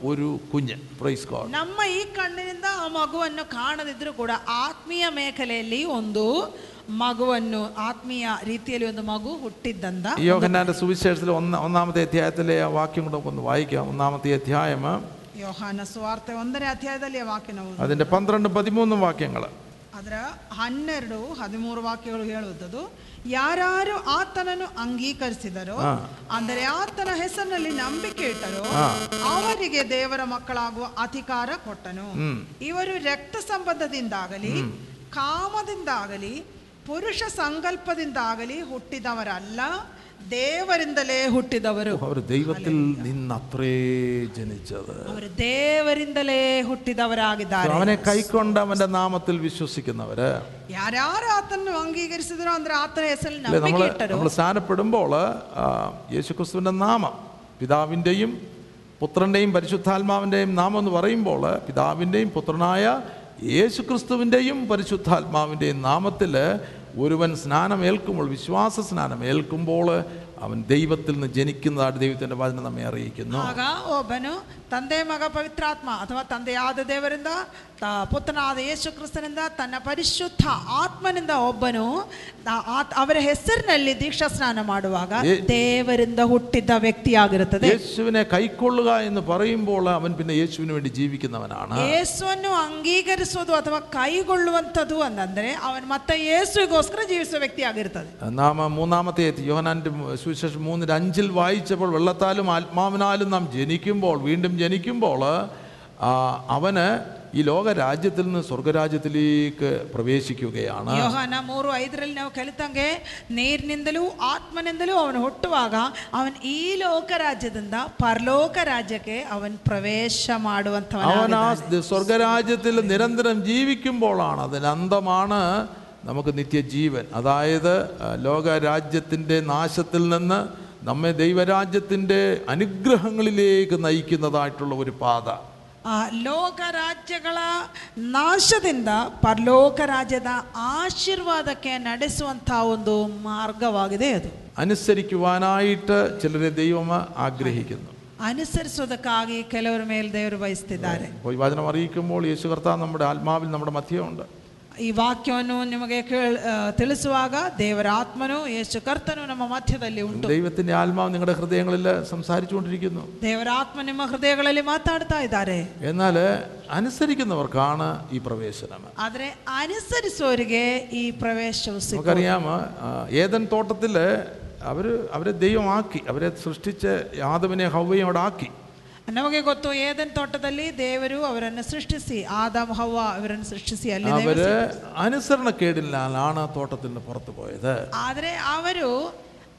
ഒരു കുഞ്ഞ് പ്രൈസ് ഗോഡ് ನಮ್ಮ ಈ ಕಣ್ಣಿನಿಂದ ಆ ಮಗುವನ್ನು ಕಾಣದಿದ್ರೂ ಕೂಡ ಆತ್ಮೀಯ ಮೇಖಲೆಯಲ್ಲಿ ಒಂದು ಮಗುವನ್ನು ಆತ್ಮೀಯ ರೀತಿಯಲ್ಲಿ ಒಂದು ಮಗು ಹುಟ್ಟಿದ್ದಂತ ഈ യോഹന്നാന്റെ സുവിശേഷത്തിൽ ഒന്ന ഒന്നാമത്തെ അധ്യായത്തിലെ ആ വാക്യം കൂടെ ഒന്ന് വായിക്കാം ഒന്നാമത്തെ അധ്യായം ಯೋಹಾನ ಸುವಾರ್ತೆ ಒಂದನೇ ಅಧ್ಯಾಯದಲ್ಲಿ ಆ ವಾಕ್ಯ ನಾವು അതിൻ്റെ പന്ത്രണ്ട് പതിമൂന്നും വാക്യങ്ങൾ ಅದರ ಹನ್ನೆರಡು ಹದಿಮೂರು ವಾಕ್ಯಗಳು ಹೇಳುವುದು ಯಾರ್ಯಾರು ಆತನನ್ನು ಅಂಗೀಕರಿಸಿದರೋ ಅಂದರೆ ಆತನ ಹೆಸರಿನಲ್ಲಿ ನಂಬಿಕೆ ಇಟ್ಟರೋ ಅವರಿಗೆ ದೇವರ ಮಕ್ಕಳಾಗುವ ಅಧಿಕಾರ ಕೊಟ್ಟನು. ಇವರು ರಕ್ತ ಸಂಬಂಧದಿಂದಾಗಲಿ ಕಾಮದಿಂದಾಗಲಿ ಪುರುಷ ಸಂಕಲ್ಪದಿಂದಾಗಲಿ ಹುಟ್ಟಿದವರಲ್ಲ. ದೇವರಿಂದಲೇ ಹುಟ್ಟಿದವರು അവർ ദൈവത്തിൽ നിന്നത്രേ ജനിച്ചത് ಅವರು ದೇವರಿಂದಲೇ ಹುಟ್ಟಿದವರಾಗಿದ್ದಾರೆ അവനെ കൈക്കൊണ്ട് അവന്റെ നാമത്തിൽ വിശ്വസിക്കുന്നവര് ಯಾರ್ಯಾರು ಆತನನ್ನು ಅಂಗೀಕರಿಸಿದರೋ ಅಂದ್ರೆ ಆತನ ಹೆಸರಲ್ಲಿ അല്ലെ നമ്മൾ ನಂಬಿಕೆ ಇಟ್ಟರು നമ്മൾ സ്ഥാനപ്പെടുമ്പോൾ യേശുക്രിസ്തുവിൻ്റെ നാമം പിതാവിൻ്റെയും പുത്രൻ്റെയും പരിശുദ്ധാത്മാവിൻ്റെയും നാമം എന്ന് പറയുമ്പോൾ പിതാവിൻ്റെയും പുത്രനായ യേശുക്രിസ്തുവിൻ്റെയും പരിശുദ്ധാത്മാവിൻ്റെയും നാമത്തിൽ ഒരുവൻ സ്നാനം ഏൽക്കുമ്പോൾ വിശ്വാസ സ്നാനം ഏൽക്കുമ്പോൾ അവൻ ദൈവത്തിൽ നിന്ന് ജനിക്കുന്നതായിട്ട് ദൈവത്തിൻ്റെ വചനം നമ്മെ അറിയിക്കുന്നു ಆಗ ಒಬ್ಬನು ತಂದೆ ಮಗ ಪವಿತ್ರಾತ್ಮ ಅಥವಾ ತಂದೆಯಾದ ದೇವರಿಂದ ತ- ಪುತ್ರನಾದ ಯೇಸು ಕ್ರಿಸ್ತನಿಂದ ತನ್ನ ಪರಿಶುದ್ಧ ಆತ್ಮನಿಂದ ಒಬ್ಬನು ಆ- ಆತ್- ಅವರ ಹೆಸರಿನಲ್ಲಿ ದೀಕ್ಷಾ ಸ್ನಾನ ಮಾಡುವಾಗ ಏ- ದೇವರಿಂದ ಹುಟ್ಟಿದ ವ್ಯಕ್ತಿಯಾಗಿರುತ್ತದೆ യേശുവിനെ കൈക്കൊള്ളുക എന്ന് പറയുമ്പോൾ അവൻ പിന്നെ യേശുവിന് വേണ്ടി ജീവിക്കുന്നവനാണ് ಯೇಸುವನ್ನು ಅಂಗೀಕರಿಸೋದು ಅಥವಾ ಕೈಗೊಳ್ಳುವಂಥದ್ದು ಅಂತಂದ್ರೆ ಅವನು ಮತ್ತೆ ಯೇಸುವಿಗೋಸ್ಕರ ಜೀವಿಸುವ ವ್ಯಕ್ತಿ ಆಗಿರ್ತದೆ നാം മൂന്നാമത്തെ യോഹനാൻ്റെ സുവിശേഷം മൂന്നിൻ്റെ അഞ്ചിൽ വായിച്ചപ്പോൾ വെള്ളത്താലും ആത്മാവിനാലും നാം ജനിക്കുമ്പോൾ വീണ്ടും ജനിക്കുമ്പോൾ ആ, അവന് ഈ ലോകരാജ്യത്തിൽ നിന്ന് സ്വർഗരാജ്യത്തിലേക്ക് പ്രവേശിക്കുകയാണ് ಯೋಹಾನ ಮೂರು ಐದರಲ್ಲಿ ನಾವು ಕಲಿತಂಗೆ ನೀರಿನಿಂದಲೂ ಆತ್ಮನಿಂದಲೂ ಅವನು ಹುಟ್ಟುವಾಗ ಅವನ್ ಈ ಲೋಕ ರಾಜ್ಯದಿಂದ ಪರಲೋಕ ರಾಜ್ಯಕ್ಕೆ ಅವನ್ ಪ್ರವೇಶ അവൻ ആ ಮಾಡುವಂತವನಾಗಿದ್ದಾನೆ. സ്വർഗരാജ്യത്തിൽ നിരന്തരം ജീവിക്കുമ്പോഴാണ് അതിന് അന്തമാണ് നമുക്ക് നിത്യജീവൻ അതായത് ആ, ലോകരാജ്യത്തിൻ്റെ നാശത്തിൽ നിന്ന് നമ്മെ ദൈവരാജ്യത്തിൻ്റെ അനുഗ്രഹങ്ങളിലേക്ക് നയിക്കുന്നതായിട്ടുള്ള ഒരു പാത ಆ ಲೋಕ ರಾಜ್ಯಗಳ ನಾಶದಿಂದ ಪರಲೋಕ ರಾಜ್ಯದ ಆಶೀರ್ವಾದಕ್ಕೆ ನಡೆಸುವಂತ ಒಂದು ಮಾರ್ಗವಾಗಿದೆ ಅದು അനുസരിക്കുവാനായിട്ട് ചിലരെ ദൈവം ആഗ്രഹിക്കുന്നു ಅನುಸರಿಸೋದಕ್ಕಾಗಿ ಕೆಲವರ ಮೇಲೆ ದೇವರು ಬಯಸ್ತಿದ್ದಾರೆ അപ്പോൾ ഈ വചനം അറിയിക്കുമ്പോൾ യേശു കർത്താവ് നമ്മുടെ ആത്മാവിൽ നമ്മുടെ മധ്യമുണ്ട് ಈ ವಾಕ್ಯವನ್ನು ನಿಮಗೆ ಕೇಳ್ ಆ, ತಿಳಿಸುವಾಗ ದೇವರ ಆತ್ಮನು ಯೇಸು ಕರ್ತನು ನಮ್ಮ ಮಧ್ಯದಲ್ಲಿ ಉಂಟು ദൈവത്തിൻ്റെ ആത്മാവ് നിങ്ങളുടെ ഹൃദയങ്ങളിൽ സംസാരിച്ചുകൊണ്ടിരിക്കുന്നു ದೇವರ ಆತ್ಮ ನಿಮ್ಮ ಹೃದಯಗಳಲ್ಲಿ ಮಾತಾಡ್ತಾ ಇದ್ದಾರೆ എന്നാൽ അനുസരിക്കുന്നവർക്കാണ് ഈ പ്രവേശനം ಆದ್ರೆ ಅನುಸರಿಸುವವರಿಗೆ ಈ ಪ್ರವೇಶವು ಸಿಕ್ಕ നമുക്കറിയാം ആ, ഏദൻ തോട്ടത്തിൽ അവർ അവരെ ദൈവമാക്കി അവരെ സൃഷ്ടിച്ച് യാദവിനെ ഹൗവയും അവിടെ ആക്കി ನಮಗೆ ಗೊತ್ತು ಏದನ್ ತೋಟದಲ್ಲಿ ದೇವರು ಅವರನ್ನು ಸೃಷ್ಟಿಸಿ ಆದಮ್ ಹವ್ವ ಅವರನ್ನು ಸೃಷ್ಟಿಸಿ ಅಲ್ಲಿ ದೇವರು അവര് അനുസരണക്കേടിലാണ് തോട്ടത്തിൽ നിന്ന് പുറത്തു പോയത് ಆದ್ರೆ ಅವರು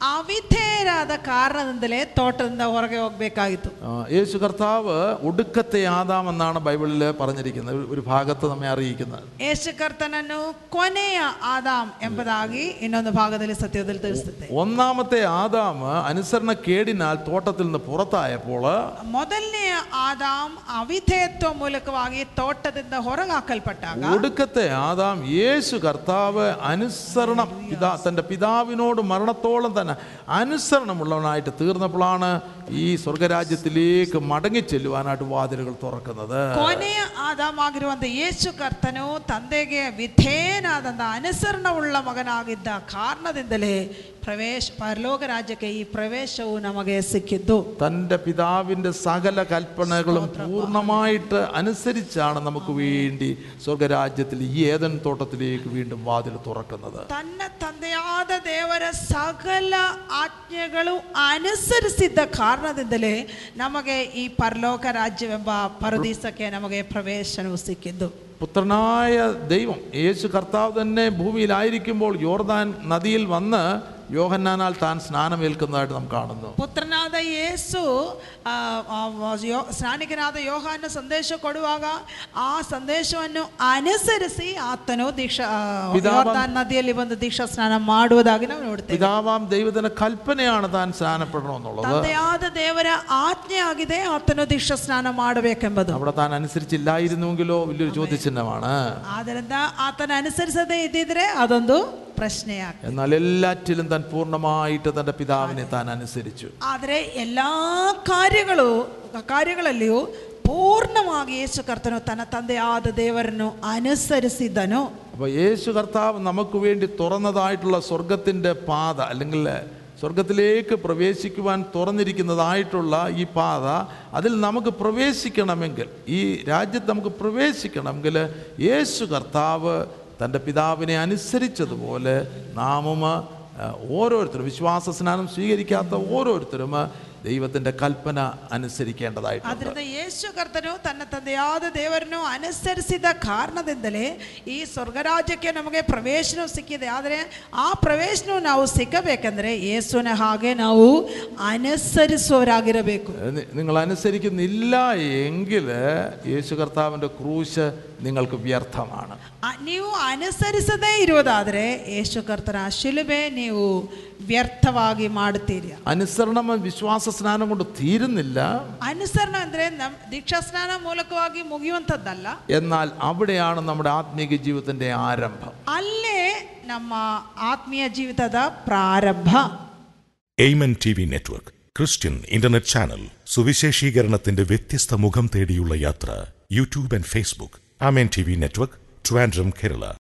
ಅವಿಧೇಯರಾದ ಕಾರಣದಿಂದಲೇ ತೋಟದಿಂದ ಹೊರಗೆ ಹೋಗ್ಬೇಕಾಗಿತ್ತು ആ, യേശു കർത്താവ് ഒടുക്കത്തെ ആദാം എന്നാണ് ബൈബിളിൽ പറഞ്ഞിരിക്കുന്നത് ഒരു- ഒരു ഭാഗത്ത് നമ്മെ അറിയിക്കുന്നത് ಯೇಸು ಕರ್ತನನ್ನು ಕೊನೆಯ ಆದಾಮ್ ಎಂಬುದಾಗಿ ಇನ್ನೊಂದು ಭಾಗದಲ್ಲಿ ಸತ್ಯದಲ್ಲಿ ತಿಳಿಸುತ್ತೆ ഒന്നാമത്തെ ആദാം അനുസരണക്കേടിനാൽ തോട്ടത്തിൽ നിന്ന് പുറത്തായപ്പോൾ ಮೊದಲನೆಯ ಆದಾಮ್ ಅವಿಧೇಯತ್ವ ಮೂಲಕವಾಗಿ ತೋಟದಿಂದ ಹೊರಗೆ ಹಾಕಲ್ಪಟ್ಟಾಗ ഒടുക്കത്തെ ആദാം യേശു കർത്താവ് അനുസരണം പിതാ തൻ്റെ പിതാവിനോട് മരണത്തോളം തന്നെ അനുസരണമുള്ളവനായിട്ട് തീർന്നപ്പോഴാണ് ഈ സ്വർഗരാജ്യത്തിലേക്ക് മടങ്ങി ചെല്ലുവാനായിട്ട് വാതിലുകൾ തുറക്കുന്നത് ಕೊನೆಯ ಆದಾಮ್ ಆಗಿರುವಂತ ಯೇಸು ಕರ್ತನು ತಂದೆಗೆ ವಿಧೇಯನಾದಂತ ಅನುಸರಣವುಳ್ಳ ಮಗನಾಗಿದ್ದ ಕಾರಣದಿಂದಲೇ ಪ್ರವೇಶ ಪರಲೋಕ ರಾಜ್ಯಕ್ಕೆ ಈ ಪ್ರವೇಶವು ನಮಗೆ ಸಿಕ್ಕಿದ್ದು തൻ്റെ പിതാവിൻ്റെ സകല കൽപ്പനകളും പൂർണ്ണമായിട്ട് അനുസരിച്ചാണ് നമുക്ക് വേണ്ടി സ്വർഗരാജ്യത്തിൽ ഈ ഏതൻ തോട്ടത്തിലേക്ക് വീണ്ടും വാതിൽ തുറക്കുന്നത് ತನ್ನ ತಂದೆಯಾದ ದೇವರ ಸಕಲ ಆಜ್ಞೆಗಳು ಅನುಸರಿಸಿದ್ದ ಕಾರಣದಿಂದಲೇ ನಮಗೆ ಈ ಪರಲೋಕ ರಾಜ್ಯವೆಂಬ ಪರದೀಸಕ್ಕೆ ನಮಗೆ ಪ್ರವೇಶನವು ಸಿಕ್ಕಿದ್ದು പുത്രനായ ദൈവം യേശു കർത്താവ് തന്നെ ഭൂമിയിലായിരിക്കുമ്പോൾ യോർദാൻ നദിയിൽ വന്ന് യോഹന്നാനാൽ താൻ സ്നാനമേൽക്കുന്നതായിട്ട് നാം കാണുന്നു ಪುತ್ರನಾದ ಯೇಸು ಆ, ಆ, ಯೋ- ಸ್ನಾನಿಕನಾದ ಯೋಹಾನ ಸಂದೇಶ ಕೊಡುವಾಗ ಆ ಸಂದೇಶವನ್ನು ಅನುಸರಿಸಿ ಆತನು ದೀಕ್ಷಾ ಆ, ಪಿತಾವ- ಯೋರ್ದಾನ್ ನದಿಯಲ್ಲಿ ಬಂದು ದೀಕ್ಷಾ ಸ್ನಾನ ಮಾಡುವುದಾಗಿ ನಾವು ನೋಡ್ತೇವೆ പിതാവാം ദൈവത്തിന്റെ കൽപ്പനയാണ് താൻ സ്നാനപ്പെടണമെന്നുള്ളത് ತಂದೆಯಾದ ದೇವರ ಆಜ್ಞೆ ಆಗಿದೆ ಆತನು ದೀಕ್ಷಾ ಸ್ನಾನ ಮಾಡಬೇಕೆಂಬುದು അവിടെ താൻ അനുസരിച്ചില്ലായിരുന്നുവെങ്കിലോ വലിയൊരു ചോദ്യചിഹ്നമാണ് ಆದ್ದರಿಂದ ಆತನ ಅನುಸರಿಸದೇ ಇದ್ದಿದ್ರೆ ಅದೊಂದು ಪ್ರಶ್ನೆಯಾಗ್ತದೆ എന്നാൽ എല്ലാറ്റിലും താൻ പൂർണ്ണമായിട്ട് തൻ്റെ പിതാവിനെ താൻ അനുസരിച്ചു ಆದರೆ ಎಲ್ಲ ಕಾರ್ಯಗಳು ಕಾರ್ಯಗಳಲ್ಲಿಯೂ ಪೂರ್ಣವಾಗಿ ಯೇಸು ಕರ್ತನು ತನ್ನ ತಂದೆಯಾದ ದೇವರನ್ನು ಅನುಸರಿಸಿದ್ದನು അപ്പോൾ യേശു കർത്താവ് നമുക്ക് വേണ്ടി തുറന്നതായിട്ടുള്ള സ്വർഗത്തിൻ്റെ പാത അല്ലെങ്കിൽ സ്വർഗത്തിലേക്ക് പ്രവേശിക്കുവാൻ തുറന്നിരിക്കുന്നതായിട്ടുള്ള ഈ പാത അതിൽ നമുക്ക് പ്രവേശിക്കണമെങ്കിൽ ഈ രാജ്യത്ത് നമുക്ക് പ്രവേശിക്കണമെങ്കിൽ യേശു കർത്താവ് തന്റെ പിതാവിനെ അനുസരിച്ചതുപോലെ നാമും ഓരോരുത്തരും വിശ്വാസ സ്നാനം സ്വീകരിക്കാത്ത ഓരോരുത്തരും ദൈവത്തിൻ്റെ കൽപ്പന അനുസരിക്കേണ്ടതായിട്ടുണ്ട് ಆದ್ರಿಂದ ಯೇಸು ಕರ್ತನು ತನ್ನ ತಂದೆಯಾದ ದೇವರನ್ನು ಅನುಸರಿಸಿದ ಕಾರಣದಿಂದಲೇ ಈ ಸ್ವರ್ಗರಾಜ್ಯಕ್ಕೆ ನಮಗೆ ಪ್ರವೇಶನವು ಸಿಕ್ಕಿದೆ ಆದರೆ ಆ ಪ್ರವೇಶನವು ನಾವು ಸಿಕ್ಕಬೇಕಂದ್ರೆ ಯೇಸುವಿನ ಹಾಗೆ ನಾವು ಅನುಸರಿಸುವವರಾಗಿರಬೇಕು നി- നിങ്ങൾ അനുസരിക്കുന്നില്ല എങ്കിൽ യേശു കർത്താവിൻ്റെ ക്രൂശ് നിങ്ങൾക്ക് വ്യർത്ഥമാണ് ಆ, ನೀವು ಅನುಸರಿಸದೇ ಇರುವುದಾದರೆ ಯೇಸು ಕರ್ತನ ಶಿಲುಬೆ ನೀವು ವ್ಯರ್ಥವಾಗಿ ಮಾಡುತ್ತೀರಿ അനുസരണം വിശ്വാസ സ്നാനം കൊണ്ട് തീരുന്നില്ല ಅನುಸರಣ ಅಂದ್ರೆ ನಮ್ ದೀಕ್ಷಾ ಸ್ನಾನ ಮೂಲಕವಾಗಿ ಮುಗಿಯುವಂಥದ್ದಲ್ಲ എന്നാൽ അവിടെയാണ് നമ്മുടെ ആത്മീക ജീവിതത്തിൻ്റെ ആരംഭം ಅಲ್ಲೇ ನಮ್ಮ ಆತ್ಮೀಯ ಜೀವಿತದ ಪ್ರಾರಂಭ Amen T V network Christian internet channel സുവിശേഷീകരണത്തിന്റെ വ്യത്യസ്ത മുഖം തേടിയുള്ള യാത്ര YouTube and Facebook Amen T V network Trivandrum Kerala